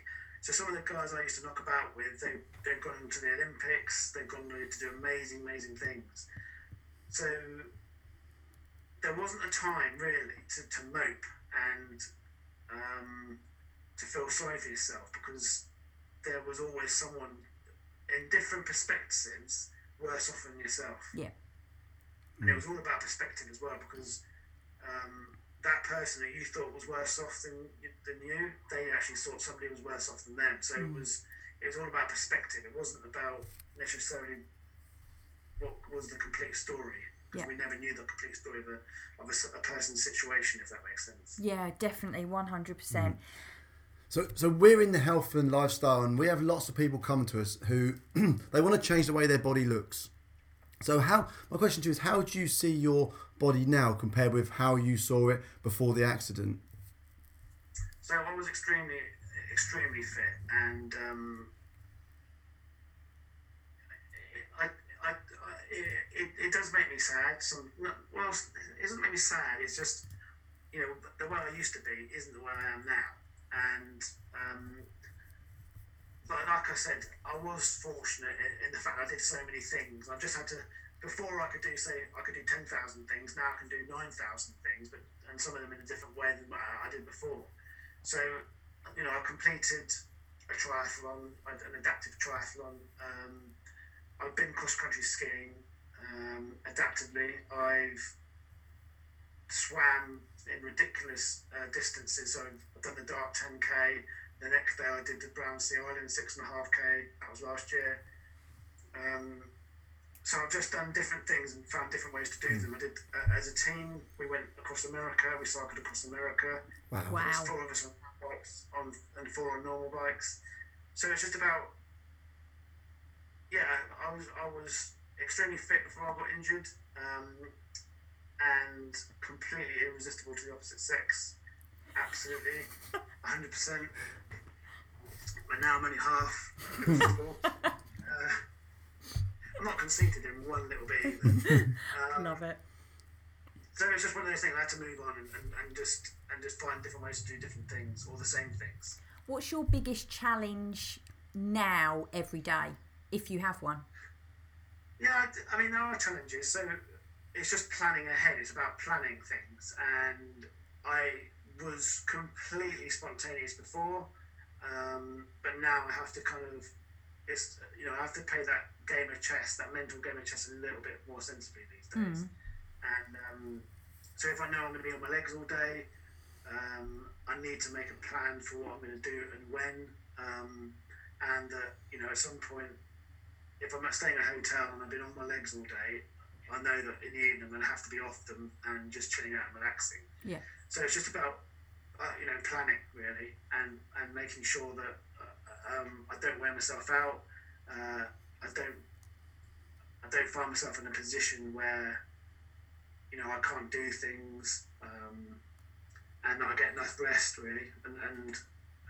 Speaker 3: So some of the guys I used to knock about with, they they've gone into the Olympics, they've gone to do amazing, amazing things. So there wasn't a time really to, to mope and um, to feel sorry for yourself because there was always someone in different perspectives worse off than yourself.
Speaker 1: Yeah.
Speaker 3: And it was all about perspective as well because um, that person that you thought was worse off than than you, they actually thought somebody was worse off than them. So it hmm. was it was all about perspective. It wasn't about necessarily what was the complete story because
Speaker 1: Yeah.
Speaker 3: we never knew the complete story of a of a, s- a person's situation, if that makes sense.
Speaker 1: Yeah, definitely, one hundred percent. Hmm.
Speaker 2: So, so we're in the health and lifestyle, and we have lots of people come to us who <clears throat> they want to change the way their body looks. So, how my question to you is, how do you see your body now compared with how you saw it before the accident?
Speaker 3: So I was extremely, extremely fit, and um, I, I, I, it, it does make me sad. Some, well, it doesn't make me sad. It's just, you know, the way I used to be isn't the way I am now, and um, like, like I said, I was fortunate in, in the fact I did so many things. I've just had to. Before I could do say I could do ten thousand things. Now I can do nine thousand things, but and some of them in a different way than I I did before. So, you know, I completed a triathlon, an adaptive triathlon. Um, I've been cross country skiing um, adaptively. I've swam in ridiculous uh, distances. So I've done the Dart 10k. The next day I did the Brownsea Island six and a half k. That was last year. Um, so I've just done different things and found different ways to do them. I did uh, as a team. We went across America. We cycled across America.
Speaker 2: Wow.
Speaker 1: Wow.
Speaker 3: There's four of us on bikes on, and four on normal bikes. So it's just about, yeah, I was I was extremely fit before I got injured, um, and completely irresistible to the opposite sex. Absolutely, hundred percent. But now I'm only half. uh, I'm not conceited in one little bit either. Um, <laughs>
Speaker 1: Love it.
Speaker 3: so it's just one of those things I had to move on and, and, and just and just find different ways to do different things or the same things.
Speaker 1: What's your biggest challenge now, every day, if you have one?
Speaker 3: Yeah, I, I mean there are challenges. So it's just planning ahead. It's about planning things. And I was completely spontaneous before, um, but now I have to kind of it's you know I have to play that game of chess, that mental game of chess, a little bit more sensibly these days. And um, so if I know I'm going to be on my legs all day, um, I need to make a plan for what I'm going to do and when. Um, and uh, you know, at some point, if I'm staying at a hotel and I've been on my legs all day, I know that in the evening I'm going to have to be off them and just chilling out and relaxing.
Speaker 1: Yeah.
Speaker 3: So it's just about uh, you know planning really and and making sure that uh, um, I don't wear myself out. Uh, I don't I don't find myself in a position where you know I can't do things um, and I get enough rest really and and,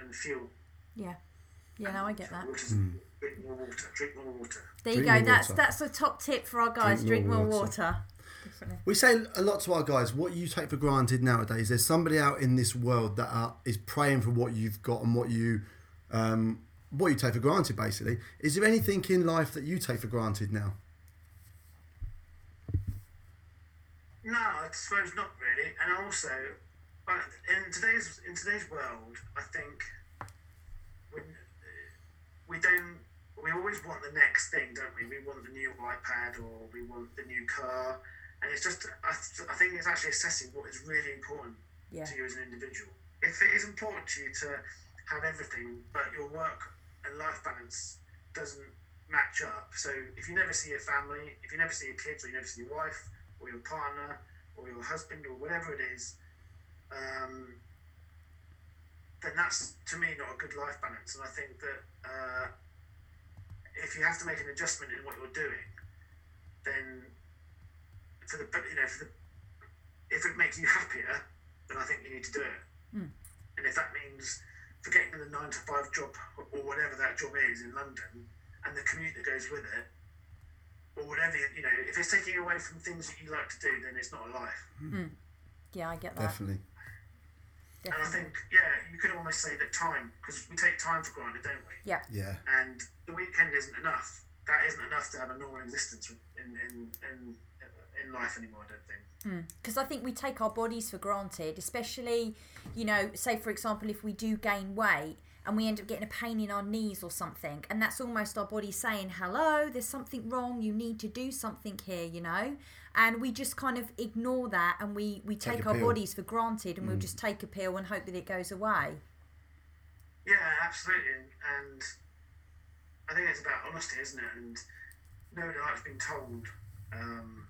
Speaker 3: and fuel.
Speaker 1: Yeah. Yeah, no, I get that.
Speaker 3: Water, drink more water. Drink more water.
Speaker 1: There you
Speaker 2: Drink
Speaker 1: go. That's
Speaker 2: water.
Speaker 1: that's a top tip for our guys.
Speaker 2: Drink
Speaker 1: Drink,
Speaker 2: more
Speaker 1: more
Speaker 2: water.
Speaker 1: water. Definitely.
Speaker 2: We say a lot to our guys. What you take for granted nowadays. There's somebody out in this world that are, is praying for what you've got and what you, um, what you take for granted. Basically, is there anything in life that you take for granted now?
Speaker 3: No, I suppose not really. And also, uh, in today's in today's world, I think we we don't we always want the next thing, don't we? We want the new iPad or we want the new car, and it's just I, th- I think it's actually assessing what is really important
Speaker 1: Yeah.
Speaker 3: to you as an individual. If it is important to you to have everything, but your work and life balance doesn't match up, so if you never see your family, if you never see your kids, or you never see your wife, or your partner, or your husband, or whatever it is, um, then that's to me not a good life balance. And I think that uh, if you have to make an adjustment in what you're doing, then for the you know for the if it makes you happier, then I think you need to do it. Hmm. And if that means forgetting the nine to five job or whatever that job is in London and the commute that goes with it, or whatever you know, if it's taking you away from things that you like to do, then it's not a life. Hmm. Hmm.
Speaker 1: Yeah, I get that.
Speaker 2: Definitely. Definitely.
Speaker 3: And I think, yeah, you could almost say that time, because we take time for granted, don't we?
Speaker 1: Yeah.
Speaker 2: Yeah.
Speaker 3: And the weekend isn't enough. That isn't enough to have a normal existence in in in, in life anymore. I don't think.
Speaker 1: because I think we take our bodies for granted, especially, you know, say for example, if we do gain weight and we end up getting a pain in our knees or something, and that's almost our body saying, hello, there's something wrong, you need to do something here, you know? And we just kind of ignore that and we, we
Speaker 2: Take
Speaker 1: take, our
Speaker 2: pill.
Speaker 1: bodies for granted and we'll just take a pill and hope that it goes away.
Speaker 3: Yeah, absolutely. And, and I think it's about honesty, isn't it? And nobody likes being told. Um,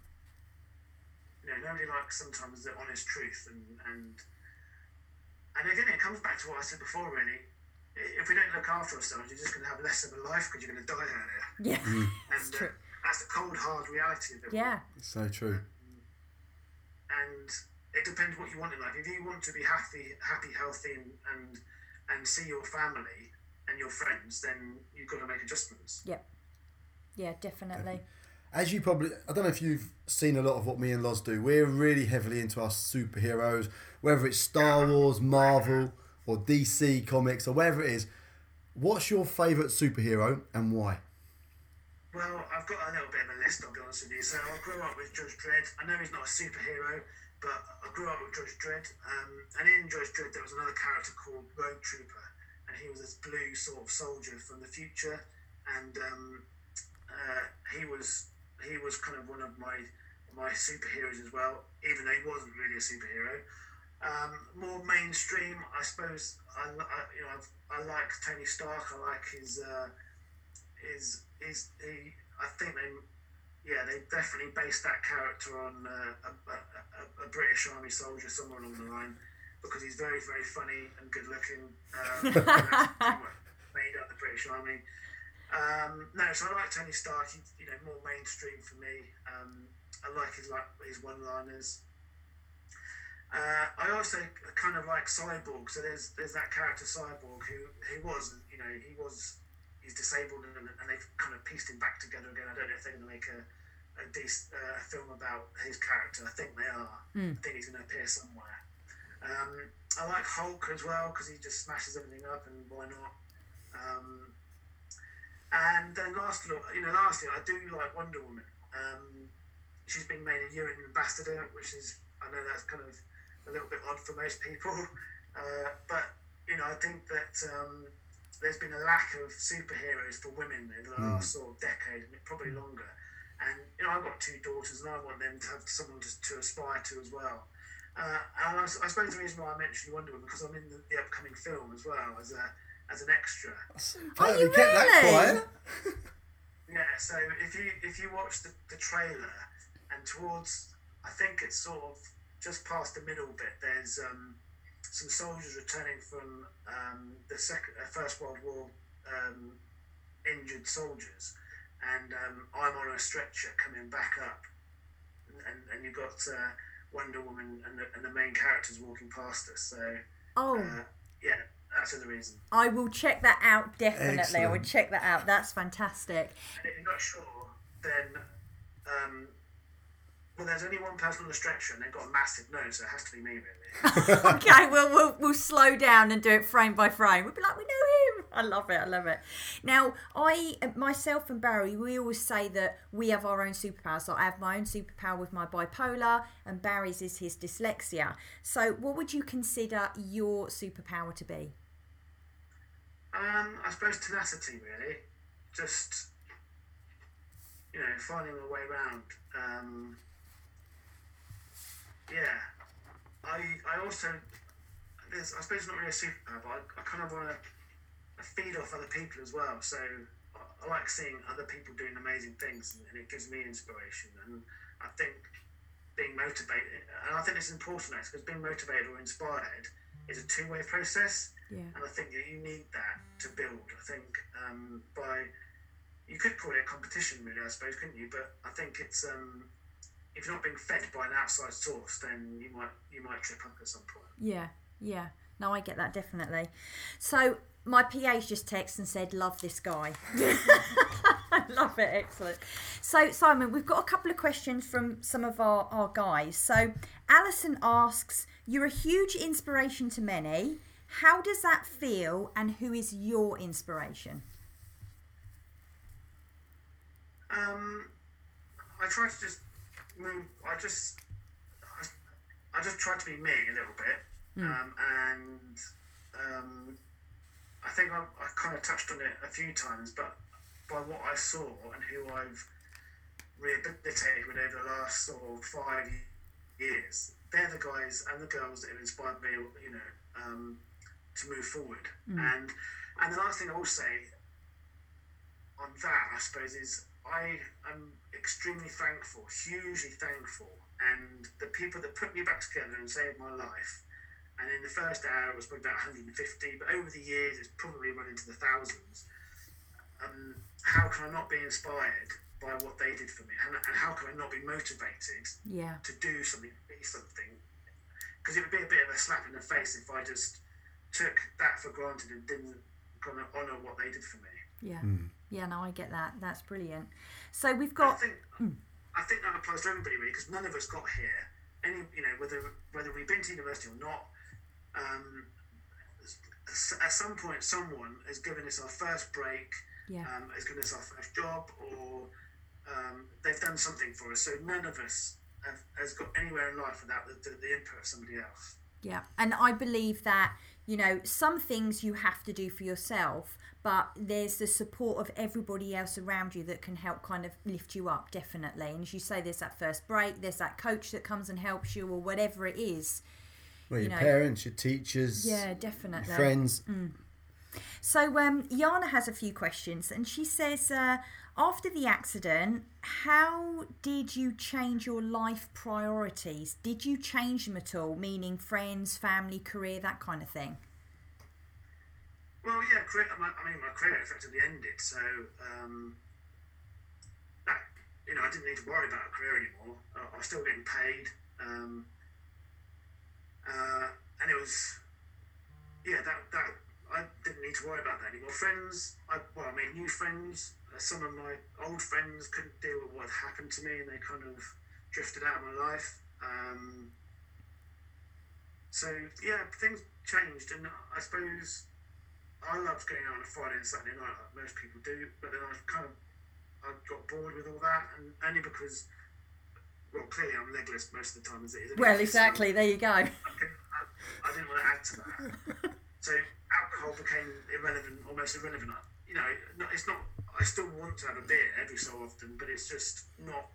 Speaker 3: you know, nobody likes sometimes the honest truth. And and and again, it comes back to what I said before. Really, if we don't look after ourselves, you're just going to have less of a life because you're going to die earlier.
Speaker 1: Yeah, <laughs> it's
Speaker 3: And uh, that's the cold, hard reality of it. all.
Speaker 1: Yeah,
Speaker 2: So true.
Speaker 3: and it depends what you want in life. If you want to be happy, happy, healthy, and and, and see your family and your friends, then you've got to make adjustments.
Speaker 1: yeah, yeah, definitely.
Speaker 2: As you probably, I don't know if you've seen a lot of what me and Loz do. We're really heavily into our superheroes, whether it's Star Wars, Marvel, or DC comics, or wherever it is. What's your favourite superhero and why?
Speaker 3: Well, I've got a little bit of a list. I'll be honest with you. So I grew up with Judge Dredd. I know he's not a superhero, but I grew up with Judge Dredd. Um, and in Judge Dredd, there was another character called Rogue Trooper, and he was this blue sort of soldier from the future, and um, uh, he was he was kind of one of my my superheroes as well, even though he wasn't really a superhero. Um, more mainstream, I suppose. I, I you know I've, I like Tony Stark. I like his uh, his his he. I think they yeah they definitely based that character on uh, a, a, a, British Army soldier somewhere along the line because he's very very funny and good looking. Um, <laughs> and that's pretty much made up the British Army. Um, no, so I like Tony Stark. He's you know more mainstream for me. Um, I like his like his one-liners. Uh, I also kind of like Cyborg. So there's there's that character Cyborg who who was you know he was he's disabled and, and they've kind of pieced him back together again. I don't know if they're going to make a a, dec- uh, a film about his character. I think they are. I think he's going to appear somewhere. Um, I like Hulk as well because he just smashes everything up, and why not? Um, and then lastly, you know, lastly, I do like Wonder Woman. Um, she's been made a UN ambassador, which is I know that's kind of a little bit odd for most people, <laughs> uh, but you know, I think that um, there's been a lack of superheroes for women in the last sort of decade, and probably longer. And you know, I've got two daughters, and I want them to have someone to, to aspire to as well. Uh, and I suppose the reason why I mentioned Wonder Woman because I'm in the, the upcoming film as well as a as an extra.
Speaker 1: Are you
Speaker 2: Kept that
Speaker 1: really?
Speaker 2: quiet. <laughs>
Speaker 3: Yeah, so if you if you watch the, the trailer and towards I think it's sort of just past the middle bit, there's um, some soldiers returning from um, the second uh, First World War um, injured soldiers, and um, I'm on a stretcher coming back up, and, and you've got uh, Wonder Woman and the, and the main characters walking past us. So
Speaker 1: Oh,
Speaker 3: uh, yeah, that's the reason.
Speaker 1: I will check that out definitely. I will check that out. That's fantastic.
Speaker 3: And if you're not sure, then um, well, there's only one person on the stretcher, and they've got a massive nose, so it has to be me, really. <laughs> <laughs>
Speaker 1: okay, well, we'll we'll slow down and do it frame by frame. We'll be like, we know him. I love it. I love it. Now, I myself and Barry, we always say that we have our own superpowers. So I have my own superpower with my bipolar, and Barry's is his dyslexia. So, what would you consider your superpower to be?
Speaker 3: Um, I suppose tenacity, really. just you know finding a way around. Um, yeah, I I also there's I suppose it's not really a superpower, but I, I kind of want to feed off other people as well. So I, I like seeing other people doing amazing things, and, and it gives me inspiration. And I think being motivated, and I think it's important because being motivated or inspired is a two way process.
Speaker 1: Yeah.
Speaker 3: And I think that you need that to build. I think um, by you could call it a competition, really, I suppose, couldn't you? But I think it's um, if you're not being fed by an outside source, then you might you might trip up at some point.
Speaker 1: Yeah, yeah. No, I get that definitely. So my PA's just texted and said, "Love this guy." <laughs> I love it. Excellent. So Simon, we've got a couple of questions from some of our our guys. So Alison asks, "You're a huge inspiration to many. How does that feel, and who is your inspiration?"
Speaker 3: Um, I try to just move. I just, I, I just try to be me a little bit, um, and um, I think I, I kind of touched on it a few times, but by what I saw and who I've rehabilitated with over the last sort of five years, they're the guys and the girls that have inspired me, you know, um, to move forward. And and the last thing I will say on that, I suppose, is I am extremely thankful, hugely thankful, and the people that put me back together and saved my life. And in the first hour, it was probably about 150, but over the years, it's probably run into the thousands. Um, how can I not be inspired by what they did for me? And, and how can I not be motivated
Speaker 1: Yeah.
Speaker 3: to do something, be something? Because it would be a bit of a slap in the face if I just took that for granted and didn't kind of honour what they did for me.
Speaker 1: Yeah. Yeah. No, I get that. That's brilliant. So we've
Speaker 3: I
Speaker 1: got.
Speaker 3: think I think that applies to everybody really because none of us got here. Any you know whether whether we've been to university or not. Um, at some point, someone has given us our first break,
Speaker 1: Yeah.
Speaker 3: um, has given us our first job, or um, they've done something for us. So none of us have, has got anywhere in life without the, the, the input of somebody else.
Speaker 1: Yeah, and I believe that you know some things you have to do for yourself, but there's the support of everybody else around you that can help kind of lift you up, definitely. And as you say, there's that first break, there's that coach that comes and helps you, or whatever it is.
Speaker 2: Well, your
Speaker 1: know.
Speaker 2: parents, your teachers,
Speaker 1: Yeah, definitely.
Speaker 2: friends.
Speaker 1: So um, Yana has a few questions, and she says, uh, after the accident, how did you change your life priorities? Did you change them at all? Meaning friends, family, career, that kind of thing.
Speaker 3: Well, yeah, career, I mean, my career effectively ended, so um, that, you know, I didn't need to worry about a career anymore. I, I was still getting paid, um, uh, and it was, yeah, that that I didn't need to worry about that anymore. Friends, I, well, I made new friends. Some of my old friends couldn't deal with what had happened to me, and they kind of drifted out of my life. Um, so yeah, things changed, and I suppose I loved going out on a Friday and Saturday night, like most people do. But then I kind of I got bored with all that, and only because, well, clearly I'm legless most of the time as it is.
Speaker 1: Well,
Speaker 3: So
Speaker 1: exactly. There you go.
Speaker 3: I, I- I didn't want to add to that. <laughs> so alcohol became irrelevant, almost irrelevant. You know, it's not. I still want to have a beer every so often, but it's just not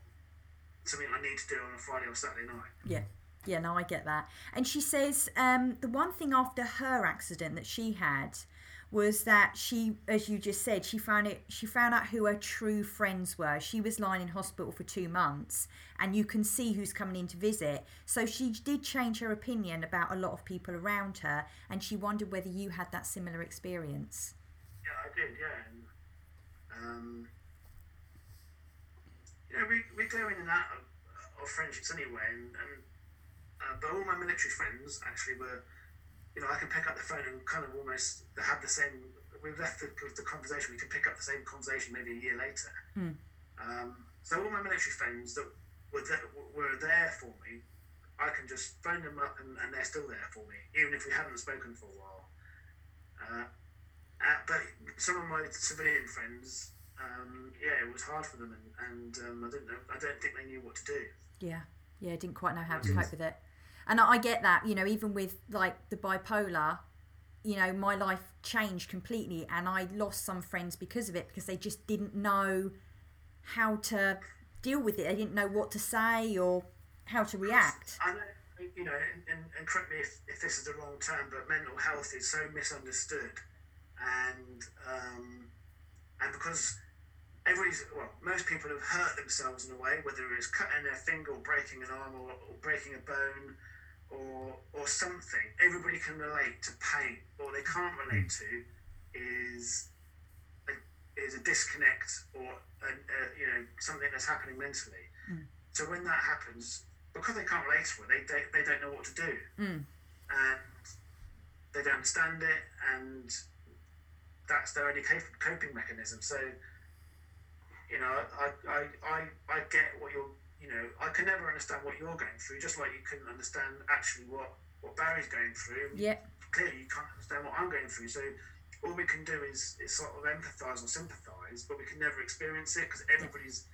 Speaker 3: something I need to do on a Friday or Saturday night.
Speaker 1: Yeah. Yeah, no, I get that. And she says um, the one thing after her accident that she had was that she, as you just said, she found it. She found out who her true friends were. She was lying in hospital for two months, and you can see who's coming in to visit. So she did change her opinion about a lot of people around her, and she wondered whether you had that similar experience.
Speaker 3: Yeah, I did. Yeah, um, you know, we, we go in and out of, of friendships anyway, and, and uh, but all my military friends actually were, you know, I can pick up the phone and kind of almost have the same. We've left the, the conversation. We can pick up the same conversation maybe a year later. Um, so all my military friends that were there, were there for me, I can just phone them up and, and they're still there for me, even if we haven't spoken for a while. Uh, uh, but some of my civilian friends, um, yeah, it was hard for them, and, and um, I don't know. I don't think they knew what to do.
Speaker 1: Yeah, yeah, didn't quite know how to cope with it. And I I get that, you know, even with like the bipolar, you know, my life changed completely and I lost some friends because of it because they just didn't know how to deal with it. They didn't know what to say or how to react.
Speaker 3: I know, you know, and, and, and correct me if, if this is the wrong term, but mental health is so misunderstood, and um, and because everybody's well, most people have hurt themselves in a way, whether it's cutting their finger or breaking an arm or, or breaking a bone or or something. Everybody can relate to pain. What they can't relate to is a, is a disconnect or a, a, you know something that's happening mentally. So when that happens, because they can't relate to it, they, they, they don't know what to do.
Speaker 1: Mm.
Speaker 3: And they don't understand it, and that's their only coping mechanism. So, you know, I, I, I, I get what you're, you know, I can never understand what you're going through, just like you couldn't understand actually what, what Barry's going through.
Speaker 1: Yeah.
Speaker 3: Clearly, you can't understand what I'm going through. So, all we can do is, is sort of empathise or sympathise, but we can never experience it because everybody's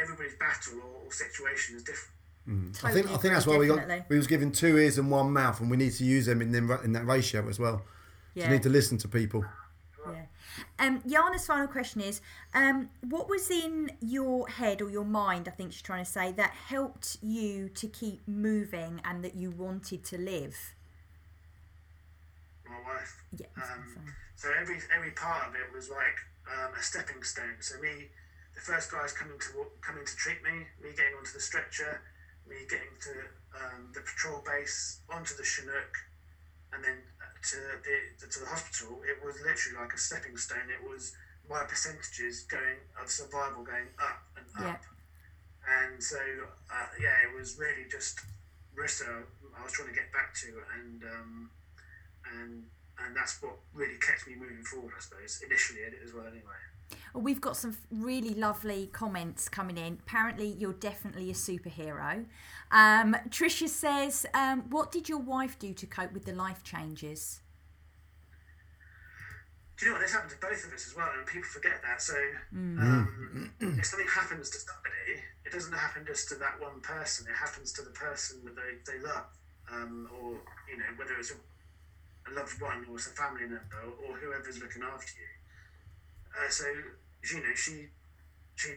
Speaker 3: everybody's battle or, or situation is different. Hmm.
Speaker 2: I think I think that's why we got
Speaker 1: definitely.
Speaker 2: we was given two ears and one mouth, and we need to use them in them, in that ratio as well.
Speaker 1: Yeah.
Speaker 2: You need to listen to people.
Speaker 1: Yeah. Um, Yana's final question is um, what was in your head or your mind, I think she's trying to say, that helped you to keep moving and that you wanted to live?
Speaker 3: My wife.
Speaker 1: Yeah. I was gonna
Speaker 3: Um. So every every part of it was like um, a stepping stone. So me, the first guys coming to coming to treat me, me getting onto the stretcher, me getting to um, the patrol base, onto the Chinook, and then to the to the hospital. It was literally like a stepping stone. It was my percentages going of survival going up and
Speaker 1: Yeah.
Speaker 3: up. And so uh, yeah, it was really just Rissa I was trying to get back to, and um, and and that's what really kept me moving forward, I suppose. Initially, as well, anyway.
Speaker 1: Well, we've got some really lovely comments coming in. Apparently, you're definitely a superhero. Um, Tricia says, um, What did your wife do to cope with the life changes?
Speaker 3: Do you know what? This happened to both of us as well, and people forget that. So, um, if something happens to somebody, it doesn't happen just to that one person. It happens to the person that they, they love, um, or you know, whether it's a, a loved one or it's a family member or whoever's looking after you. Uh, so, you know, she she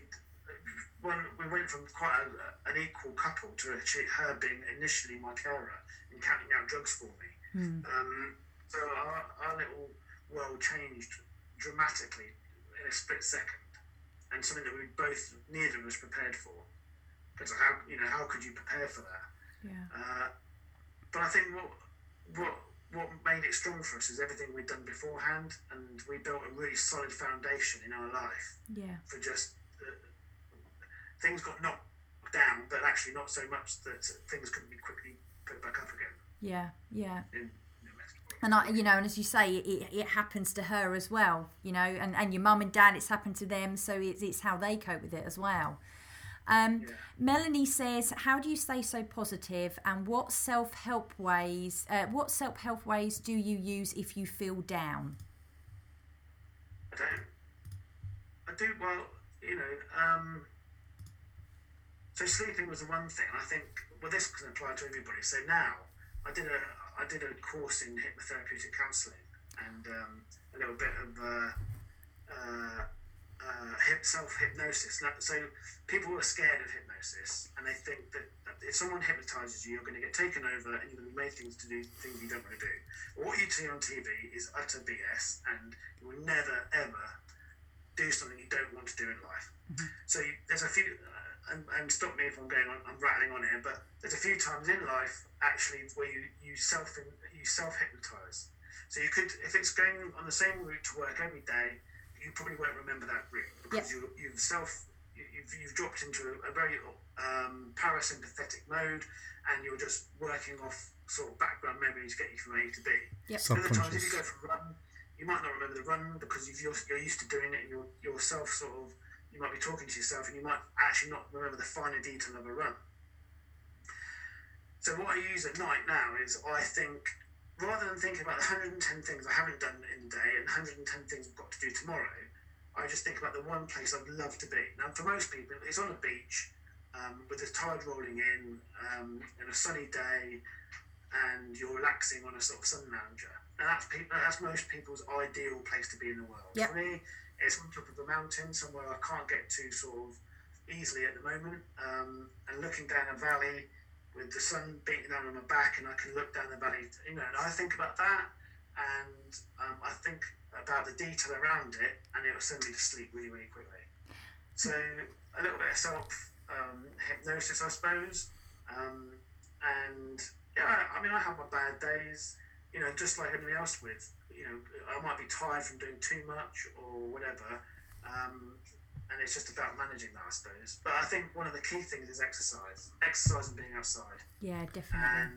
Speaker 3: one we went from quite a, an equal couple to she, her being initially my carer and counting out drugs for me. Um, so our, our little world changed dramatically in a split second, and something that we both neither of us prepared for. Because how you know how could you prepare for that?
Speaker 1: Yeah.
Speaker 3: Uh, but I think what what what made it strong for us is everything we'd done beforehand, and we built a really solid foundation in our life
Speaker 1: Yeah.
Speaker 3: for just uh, things got knocked down, but actually not so much that things couldn't be quickly put back up again.
Speaker 1: Yeah. Yeah.
Speaker 3: In.
Speaker 1: And I, you know, and as you say, it, it happens to her as well, you know, and, and your mum and dad, it's happened to them, so it's, it's how they cope with it as well. Um,
Speaker 3: Yeah.
Speaker 1: Melanie says, "How do you stay so positive, and what self help ways? Uh, what self help ways do you use if you feel down?"
Speaker 3: I don't. I do well. You know. Um, so sleeping was the one thing. I think. Well, this can apply to everybody. So now, I did a I did a course in hypnotherapeutic counselling and um, a little bit of uh, uh, uh, self hypnosis. So people are scared of hypnosis, and they think that if someone hypnotizes you, you're going to get taken over, and you're going to be made things to do things you don't want to do. What you see on TV is utter BS, and you will never ever do something you don't want to do in life. So you, there's a few, uh, and, and stop me if I'm going on, I'm rattling on here, but there's a few times in life actually where you you self you self hypnotize. So you could, if it's going on the same route to work every day, you probably won't remember that route because you, you've self you, you've, you've dropped into a, a very um, parasympathetic mode, and you're just working off sort of background memories to get you from A to B.
Speaker 1: Yep.
Speaker 3: Other times, if you go for a run, you might not remember the run because you've, you're, you're used to doing it, and you're yourself sort of you might be talking to yourself, and you might actually not remember the finer detail of a run. So what I use at night now is I think rather than thinking about the 110 things I haven't done in the day and 110 things I've got to do tomorrow, I just think about the one place I'd love to be. Now, for most people, it's on a beach um, with the tide rolling in um, and a sunny day, and you're relaxing on a sort of sun lounger. and that's people. That's most people's ideal place to be in the world.
Speaker 1: Yep.
Speaker 3: For me, it's on top of a mountain, somewhere I can't get to sort of easily at the moment, um, and looking down a valley with the sun beating down on my back, and I can look down the valley. You know, and I think about that, and um, I think about the detail around it, and it will send me to sleep really, really quickly. So a little bit of self um, hypnosis, I suppose, um, and yeah, I mean, I have my bad days, you know, just like anyone else with. You know, I might be tired from doing too much or whatever, um, and it's just about managing that, I suppose. But I think one of the key things is exercise, exercise and being outside,
Speaker 1: Yeah, definitely.
Speaker 3: and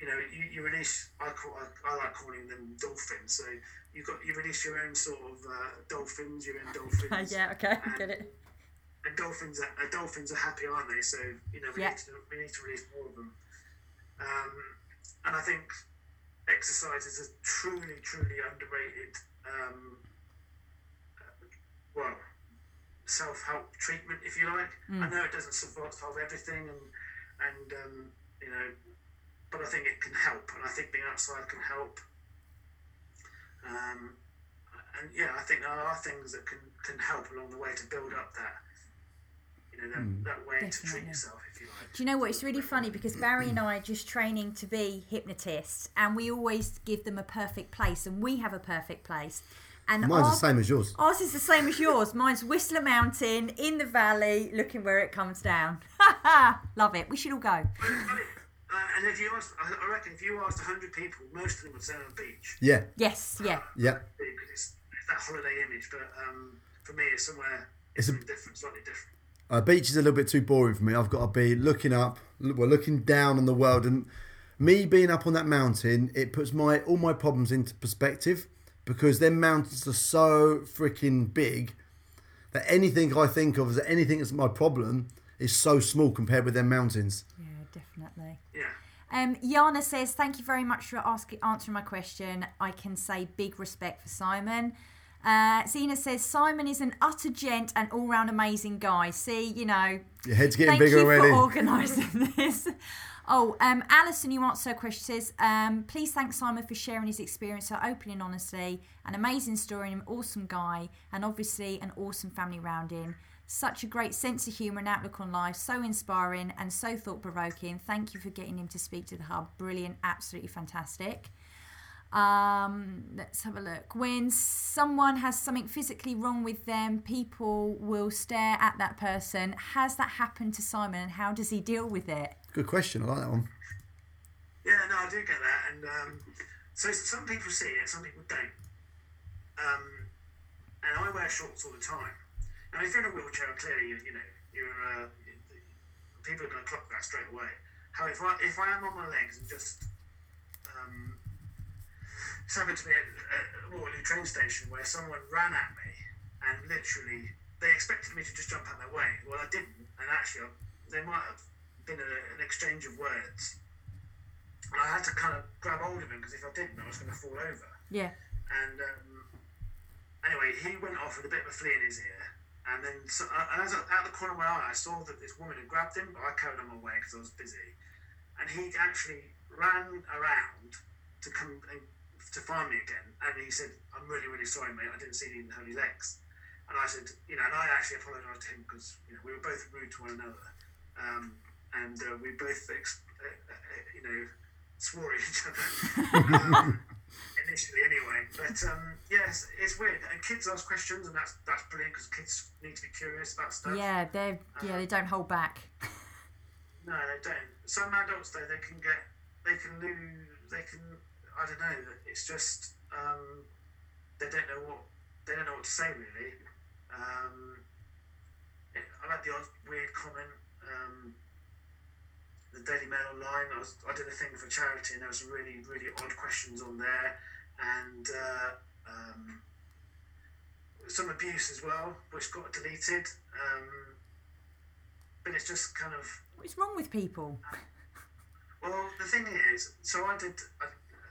Speaker 3: you know, you, you release. I call I, I like calling them dolphins. So you got you release your own sort of uh, dolphins, your own <laughs> dolphins.
Speaker 1: yeah, okay, get it.
Speaker 3: And dolphins are uh, dolphins are happy, aren't they? So you know we,
Speaker 1: Yeah.
Speaker 3: need, to, we need to release more of them. Um, and I think exercise is a truly, truly underrated. Um, uh, well, self-help treatment, if you like. I know it doesn't solve solve everything, and and um, you know, but I think it can help, and I think being outside can help. Um, and yeah, I think there are things that can, can help along the way to build up that, you know, that, that way to treat yourself, if you like.
Speaker 1: Do you know what? It's really funny because Barry and I are just training to be hypnotists, and we always give them a perfect place, and we have a perfect place. And
Speaker 2: Mine's
Speaker 1: our-
Speaker 2: the same as yours.
Speaker 1: Ours is the same as yours. Mine's Whistler Mountain in the valley, looking where it comes down. <laughs> Love it. We should all go.
Speaker 3: Uh, and if you ask, I I reckon if you asked 100 people, most of them would say on a beach.
Speaker 2: Yeah,
Speaker 1: Yes, yeah.
Speaker 2: yeah.
Speaker 3: Because it's, it's that holiday image, but um, for me, it's somewhere
Speaker 2: It's a-
Speaker 3: something different, slightly different.
Speaker 2: A beach is a little bit too boring for me. I've got to be looking up, well, looking down on the world, and me being up on that mountain, it puts my all my problems into perspective because them mountains are so freaking big that anything I think of as anything that's my problem is so small compared with them mountains.
Speaker 1: Yeah, definitely.
Speaker 3: Yeah.
Speaker 1: Um, Yana says, "Thank you very much for asking, answering my question. I can say big respect for Simon." Uh, Zena says, "Simon is an utter gent and all-round amazing guy. See, you know,
Speaker 2: Your head's getting
Speaker 1: thank
Speaker 2: bigger
Speaker 1: you
Speaker 2: already.
Speaker 1: for organising <laughs> this." Oh, um, Alison, you answer her question. Says, um, "Please thank Simon for sharing his experience so openly and honestly. An amazing story, and an awesome guy, and obviously an awesome family round him." Such a great sense of humour and outlook on life, so inspiring and so thought provoking. Thank you for getting him to speak to the hub. Brilliant, absolutely fantastic. Um, let's have a look. When someone has something physically wrong with them, people will stare at that person. Has that happened to Simon and how does he deal with it?
Speaker 2: Good question. I like that one.
Speaker 3: Yeah, no, I do get that, and um, so some people see it, some people don't. Um, and I wear shorts all the time. Now, if you're in a wheelchair, clearly, you, you know, you're uh, people are going to clock that straight away. However, if I, if I am on my legs and just um, it's happened to me at, at Waterloo train station where someone ran at me and literally they expected me to just jump out of their way. Well, I didn't, and actually, I, there might have been a, an exchange of words. And I had to kind of grab hold of him because if I didn't, I was going to fall over.
Speaker 1: Yeah.
Speaker 3: And um, anyway, he went off with a bit of a flea in his ear. And then, so, uh, and as I, out the corner of my eye, I saw that this woman had grabbed him, but I carried on my way because I was busy. And he actually ran around to come and to find me again. And he said, "I'm really, really sorry, mate. I didn't see any holy legs." And I said, "You know," and I actually apologised to him because you know we were both rude to one another, um, and uh, we both, ex- uh, uh, you know, swore at each other. <laughs> um, initially anyway. But um, yes, it's weird. And kids ask questions, and that's that's brilliant because kids need to be curious about stuff.
Speaker 1: Yeah, they yeah, they don't hold back.
Speaker 3: No, they don't. Some adults though, they can get, they can lose, they can. I don't know. It's just um, they don't know what they don't know what to say really. Um, I like the odd weird comment. Um, the Daily Mail online. I was I did a thing for charity, and there was some really really odd questions on there, and uh, um, some abuse as well, which got deleted. Um, but it's just kind of
Speaker 1: What's wrong with people?
Speaker 3: well, the thing is, so I did. I,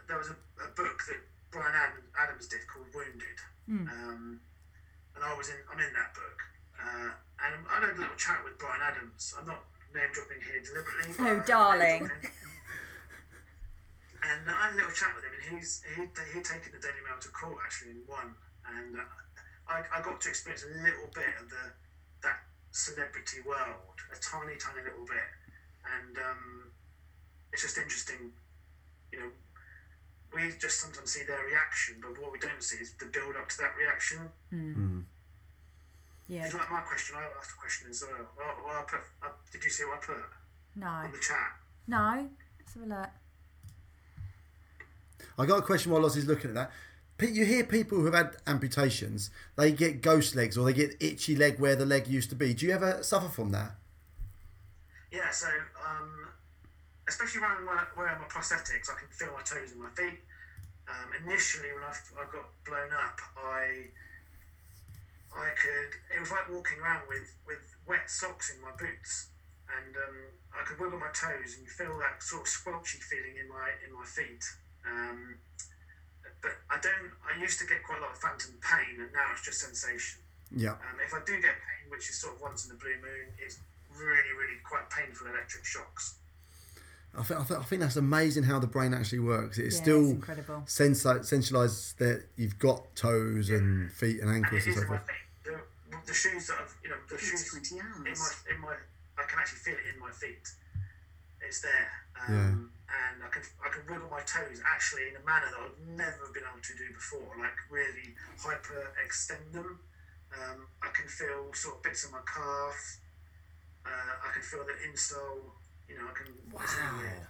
Speaker 3: there was a, a book that Bryan Adams did called Wounded, um, and I was in. I'm in that book, uh, and I had a little chat with Bryan Adams. I'm not name dropping here deliberately. <laughs>
Speaker 1: Oh, darling. <laughs>
Speaker 3: and I had a little chat with him, and he's he'd, he'd taken the Daily Mail to court actually and won, and uh, I, I got to experience a little bit of the that celebrity world, a tiny, tiny little bit, and um, it's just interesting, you know. We just sometimes see their reaction, but what we don't see is the build up to that reaction. Hmm. Hmm.
Speaker 1: Yeah.
Speaker 3: It's like my question. I asked a question as well. Well, well I put, I, did you see what I put
Speaker 1: No.
Speaker 3: on the chat?
Speaker 1: No. Let's have a look.
Speaker 2: I got a question while Lozzie's looking at that. You hear people who've had amputations, they get ghost legs or they get itchy leg where the leg used to be. Do you ever suffer from that?
Speaker 3: Yeah, so um, especially when I'm wear- my prosthetics, I can feel my toes and my feet. Um, initially, when I got blown up, I I could. It was like walking around with, with wet socks in my boots, and um, I could wiggle my toes and you feel that sort of squelchy feeling in my in my feet. Um, but I don't. I used to get quite a lot of phantom pain, and now it's just sensation.
Speaker 2: Yeah.
Speaker 3: Um, if I do get pain, which is sort of once in the blue moon, it's really, really quite painful electric shocks.
Speaker 2: I think, I, think, I think that's amazing how the brain actually works. It's
Speaker 1: Yeah,
Speaker 2: still
Speaker 1: it's incredible.
Speaker 2: sensi- sensualized that you've got toes and feet and
Speaker 3: And
Speaker 2: ankles
Speaker 3: it
Speaker 2: and so forth.
Speaker 3: The, the shoes that I've, you know, the shoes
Speaker 4: It's 20
Speaker 3: in my, in my, I can actually feel it in my feet. It's there.
Speaker 2: Yeah.
Speaker 3: Um, And I can, I can wiggle my toes actually in a manner that I've never been able to do before, like really hyper extend them. Um, I can feel sort of bits of my calf. Uh, I can feel the insole. You know, I can. it's really weird.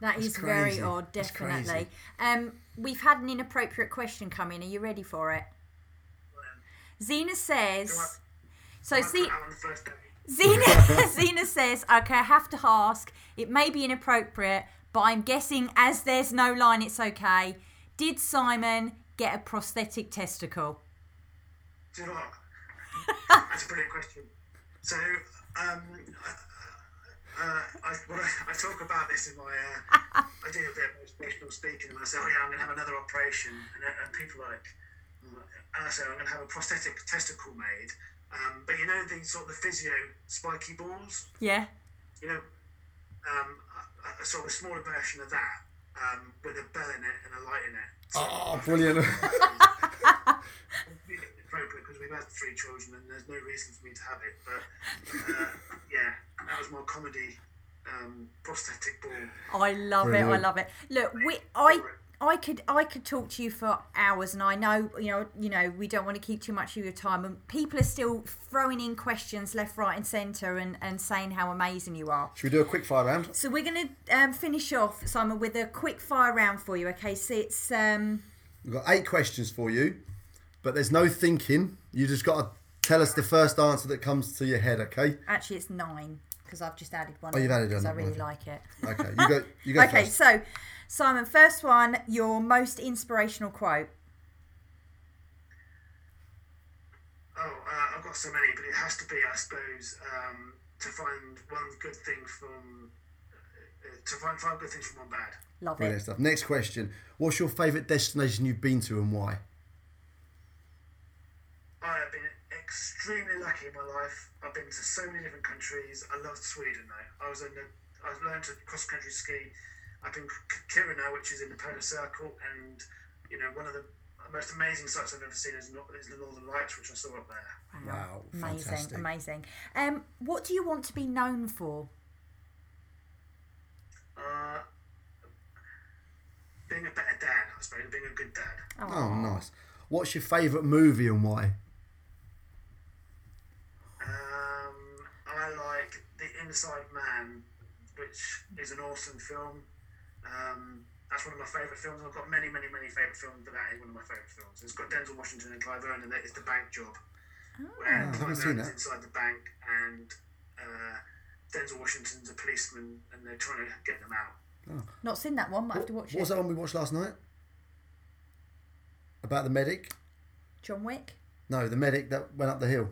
Speaker 1: That
Speaker 2: That's
Speaker 1: is very odd, definitely. Um, we've had an inappropriate question come in. Are you ready for it? Zena says. So
Speaker 3: I
Speaker 1: Z-
Speaker 3: put out on the first day.
Speaker 1: Zena, Zena <laughs> <laughs> says, okay, I have to ask. It may be inappropriate, but I'm guessing as there's no line, it's okay. Did Simon get a prosthetic testicle?
Speaker 3: Do you know what? That's a brilliant question. So, um, uh, I, when I, I talk about this in my, uh, I do a bit of motivational speaking, and I say, oh yeah, I'm going to have another operation, and, and people are like, and I say, I'm going to have a prosthetic testicle made. Um, but you know the sort of the physio spiky balls,
Speaker 1: Yeah.
Speaker 3: you know, um, a, a sort of a smaller version of that um, with a bell in it and a light in it.
Speaker 2: Oh, brilliant. <laughs>
Speaker 3: appropriate because we've had three children and there's no reason for me to have it. But uh, yeah, that was my comedy um, prosthetic ball.
Speaker 1: I love it. I love it. Look, we, I, I could, I could talk to you for hours, and I know, you know, you know, we don't want to keep too much of your time, and people are still throwing in questions left, right, and centre, and and saying how amazing you are.
Speaker 2: Should we do a quick fire round?
Speaker 1: So we're going to um, finish off, Simon, with a quick fire round for you. Okay, so it's um,
Speaker 2: We've got eight questions for you, but there's no thinking. You just got to tell us the first answer that comes to your head, okay?
Speaker 1: actually it's nine because I've just added one.
Speaker 2: Oh, you've added
Speaker 1: because I really
Speaker 2: okay.
Speaker 1: like it.
Speaker 2: Okay, you go. <laughs> You go
Speaker 1: okay,
Speaker 2: first.
Speaker 1: so Simon, first one, your most inspirational quote.
Speaker 3: Oh, uh, I've got so many, but it has to be, I suppose, um, to find one good thing from. Uh, to find five good things from one bad.
Speaker 1: Love
Speaker 2: Brilliant
Speaker 1: it.
Speaker 2: stuff. Next question. What's your favourite destination you've been to and why?
Speaker 3: I have been extremely lucky in my life. I've been to so many different countries. I loved Sweden though. I was in the, I learned to cross country ski up in K- Kiruna, which is in the polar circle, and you know one of the most amazing sights I've ever seen is, not, is the Northern Lights, which I saw up there.
Speaker 2: Wow,
Speaker 1: amazing,
Speaker 2: fantastic.
Speaker 1: amazing. Um, what do you want to be known for?
Speaker 3: Uh, being a better dad, I suppose, being a good dad.
Speaker 2: Oh, nice. What's your favourite movie and why?
Speaker 3: I like The Inside Man, which is an awesome film. Um, that's one of my favourite films. I've got many, many, many favourite films, but that is one of my favourite films. It's got Denzel Washington and Clive Owen, and it's the bank job. Oh, Where
Speaker 2: I haven't
Speaker 3: Clive
Speaker 2: seen
Speaker 3: Owen's
Speaker 2: that.
Speaker 3: inside the bank, and uh, Denzel Washington's a policeman, and they're trying to get them out.
Speaker 1: Not seen that one. Might have to watch
Speaker 2: What was that one we watched last night? About the medic?
Speaker 1: John Wick,
Speaker 2: No, the medic that went up the hill.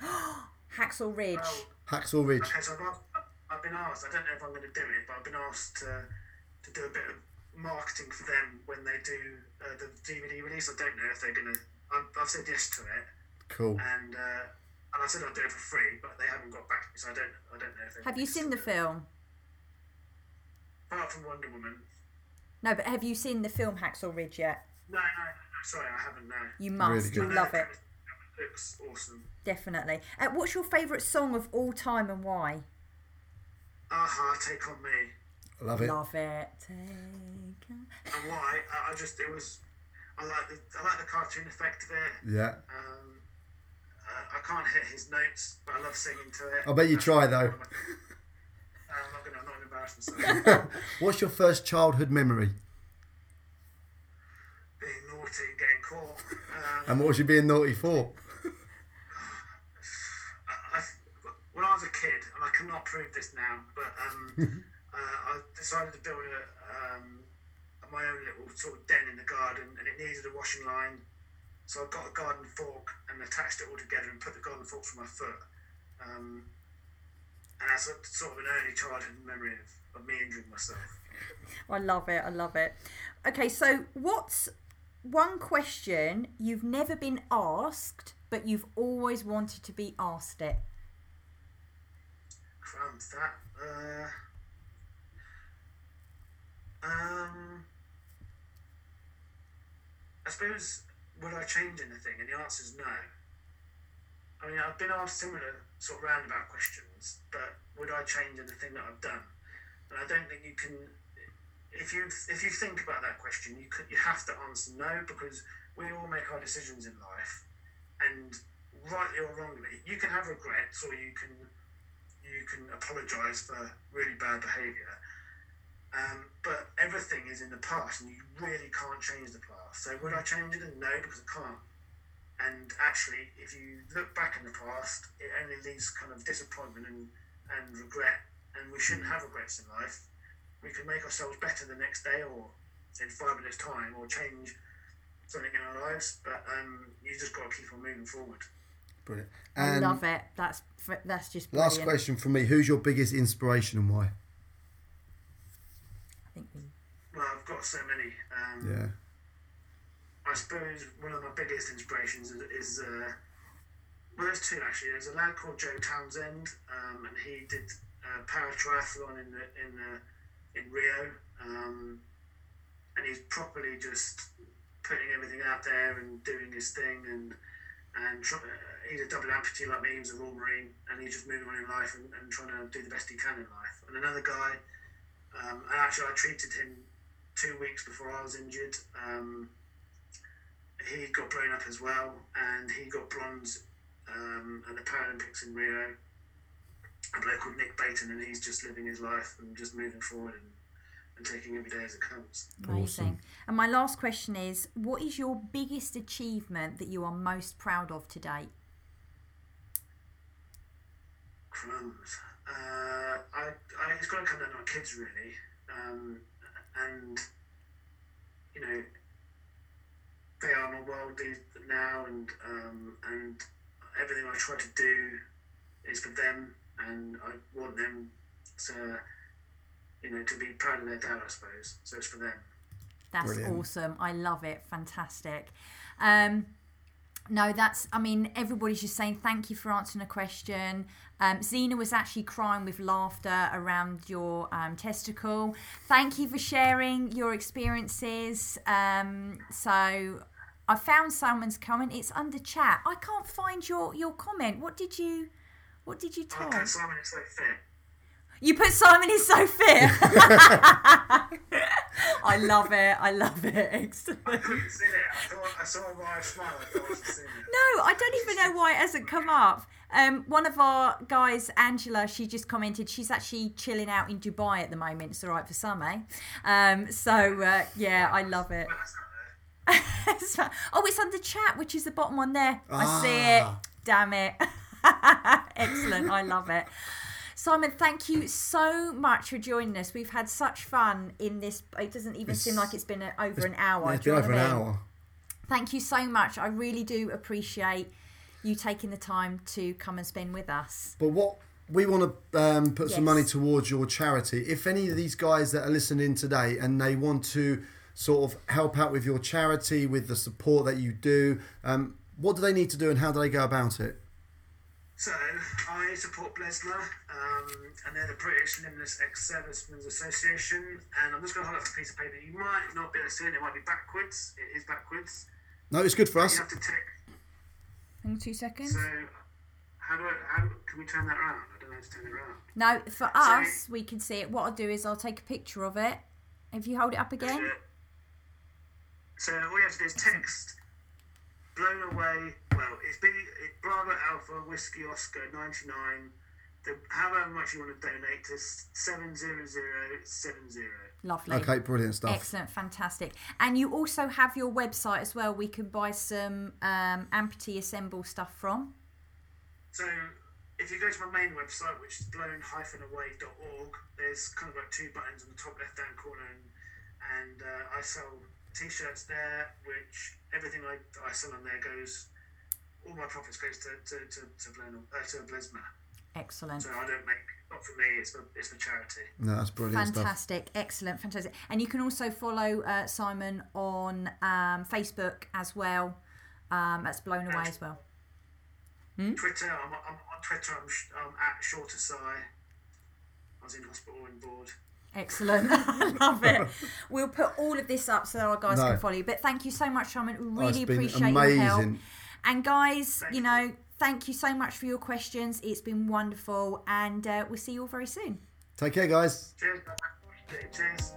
Speaker 2: <gasps> <gasps>
Speaker 1: Hacksaw Ridge.
Speaker 3: Oh,
Speaker 2: Hacksaw Ridge.
Speaker 3: Okay, so I've, I've been asked. I don't know if I'm going to do it, but I've been asked to to do a bit of marketing for them when they do uh, the DVD release. I don't know if they're going to. I've, I've said yes to it,
Speaker 2: Cool.
Speaker 3: and uh, and I said I'd do it for free, but they haven't got back to me, so I don't. I don't know if. they're
Speaker 1: Have you seen the
Speaker 3: it.
Speaker 1: film?
Speaker 3: Apart from Wonder Woman,
Speaker 1: No, but have you seen the film Hacksaw Ridge yet?
Speaker 3: No, no, sorry, I haven't. No.
Speaker 1: You must.
Speaker 2: good.
Speaker 1: You'll love it.
Speaker 3: Looks awesome.
Speaker 1: Definitely. Uh, what's your favourite song of all time and why?
Speaker 3: Aha, take on me.
Speaker 2: I love it.
Speaker 1: Love it. Take on-
Speaker 3: And why? I, I just it was. I like the I like the cartoon effect of it.
Speaker 2: Yeah.
Speaker 3: Um, uh, I can't hit his notes, but I love singing to it.
Speaker 2: I bet you try, though.
Speaker 3: I'm not gonna. I'm not gonna embarrass myself. <laughs>
Speaker 2: What's your first childhood memory?
Speaker 3: Being naughty and getting caught. Um,
Speaker 2: And what was you being naughty for?
Speaker 3: I, I, when I was a kid, and I cannot prove this now, but um, <laughs> uh, I decided to build a, um, my own little sort of den in the garden, and it needed a washing line. So I got a garden fork and attached it all together and put the garden fork through my foot. Um, and that's a, sort of an early childhood memory of, of me injuring myself.
Speaker 1: I love it. I love it. Okay, so what's one question you've never been asked, but you've always wanted to be asked it?
Speaker 3: Crumbs, that. Uh, um, I suppose, would I change anything? And the answer is no. I mean, I've been asked similar sort of roundabout questions, but would I change anything that I've done? And I don't think you can. If you if you think about that question, you could you have to answer no because we all make our decisions in life, and rightly or wrongly, you can have regrets or you can you can apologise for really bad behaviour. Um, but everything is in the past, and you really can't change the past. So would I change it? No, because I can't. And actually, if you look back in the past, it only leaves kind of disappointment and, and regret. And we shouldn't have regrets in life. We can make ourselves better the next day, or in five minutes' time, or change something in our lives. But um, you just got to keep on moving forward.
Speaker 2: Brilliant.
Speaker 1: I love it. That's that's just brilliant.
Speaker 2: last question from me: Who's your biggest inspiration and why?
Speaker 1: I think
Speaker 3: Well, I've got so many. Um,
Speaker 2: Yeah.
Speaker 3: I suppose one of my biggest inspirations is, is uh, well, there's two actually. There's a lad called Joe Townsend, um, and he did uh, para triathlon in the, in the, in Rio, um, and he's properly just putting everything out there and doing his thing, and and uh, he's a double amputee like me. he's a Royal Marine, and he's just moving on in life and, and trying to do the best he can in life. And another guy, um, and actually I treated him two weeks before I was injured. Um, he got blown up as well, and he got bronze um, at the Paralympics in Rio. A bloke called Nick Beighton, and he's just living his life and just moving forward and, and taking every day as it comes.
Speaker 1: amazing. And my last question is: What is your biggest achievement that you are most proud of to date?
Speaker 3: Crumbs. Uh, I, I, it's got to come down to my kids, really. Um, and, you know, they are my world now, and, um, and everything I try to do is for them, and I want them to, you know, to be proud of their dad, I suppose. So it's for them.
Speaker 1: That's
Speaker 2: Brilliant.
Speaker 1: awesome. I love it. Fantastic. Um, no, that's. I mean, everybody's just saying thank you for answering a question. Um, Zena was actually crying with laughter around your um, testicle. Thank you for sharing your experiences. Um, so, I found someone's comment. It's under chat. I can't find your your comment. What did you What did you type?
Speaker 3: okay, Simon, it's so fair.
Speaker 1: You put Simon is so fit. <laughs> I love it. I love it. Excellent.
Speaker 3: I couldn't see it. I thought I saw a wide smile. I thought I was it.
Speaker 1: No, I don't even know why it hasn't come up. Um, one of our guys, Angela, she just commented she's actually chilling out in Dubai at the moment. It's all right for some, eh? Um, so uh, yeah, I love it.
Speaker 3: But that's <laughs> not there.
Speaker 1: So- oh, it's under chat, which is the bottom one there. I see it.
Speaker 2: Ah.
Speaker 1: Damn it. <laughs> Excellent. I love it. Simon, thank you so much for joining us. We've had such fun in this. It doesn't even seem like it's been a, over an hour.
Speaker 2: Yeah, it's been over an hour.
Speaker 1: Thank you so much. I really do appreciate you taking the time to come and spend with us.
Speaker 2: But what we want to um, put some money towards your charity. If any of these guys that are listening today and they want to sort of help out with your charity, with the support that you do, um, what do they need to do and how do they go about it?
Speaker 3: So I support Blesma, um, and they're the British Limbless Ex-Servicemen's Association. And I'm just going to hold up a piece of paper. You might not be able to see it. It might be backwards. It is backwards.
Speaker 2: No, it's good for us.
Speaker 3: You have to tick.
Speaker 1: Hang on two seconds.
Speaker 3: So how do I? How can we turn that around? I don't know how to turn it around.
Speaker 1: No, for us, we can see it. What I'll do is I'll take a picture of it. If you hold it up again.
Speaker 3: So all you have to do is text blown away. Well, it's big. It, Bravo Alpha Whiskey Oscar ninety nine. The, however much you want to donate to seven zero zero seven zero.
Speaker 1: Lovely.
Speaker 2: Okay, brilliant stuff.
Speaker 1: Excellent, fantastic. And you also have your website as well. We can buy some um, amputee assemble stuff from.
Speaker 3: So if you go to my main website, which is blown-away.org, there's kind of like two buttons on the top left-hand corner, and, and uh, I sell t-shirts there, which everything I, I sell on there goes, all my profits goes to to to to, Blown, uh, to Blesma.
Speaker 1: Excellent.
Speaker 3: So I don't make not for me. It's for it's for charity.
Speaker 2: No, that's brilliant stuff.
Speaker 1: Fantastic, excellent, fantastic. And you can also follow uh, Simon on um, Facebook as well. Um, that's blown away as well.
Speaker 3: Twitter, I'm, I'm on Twitter. I'm, sh- I'm at Shorter Sigh. I was in hospital and bored.
Speaker 1: Excellent. <laughs> I love it. We'll put all of this up so that our guys
Speaker 2: No.
Speaker 1: can follow you. But thank you so much, Simon.
Speaker 2: Oh,
Speaker 1: Really
Speaker 2: it's been
Speaker 1: appreciate your help. And guys,
Speaker 3: Thank
Speaker 1: you know, thank you so much for your questions. It's been wonderful, and uh, we'll see you all very soon.
Speaker 2: Take care, guys.
Speaker 3: Cheers. Cheers.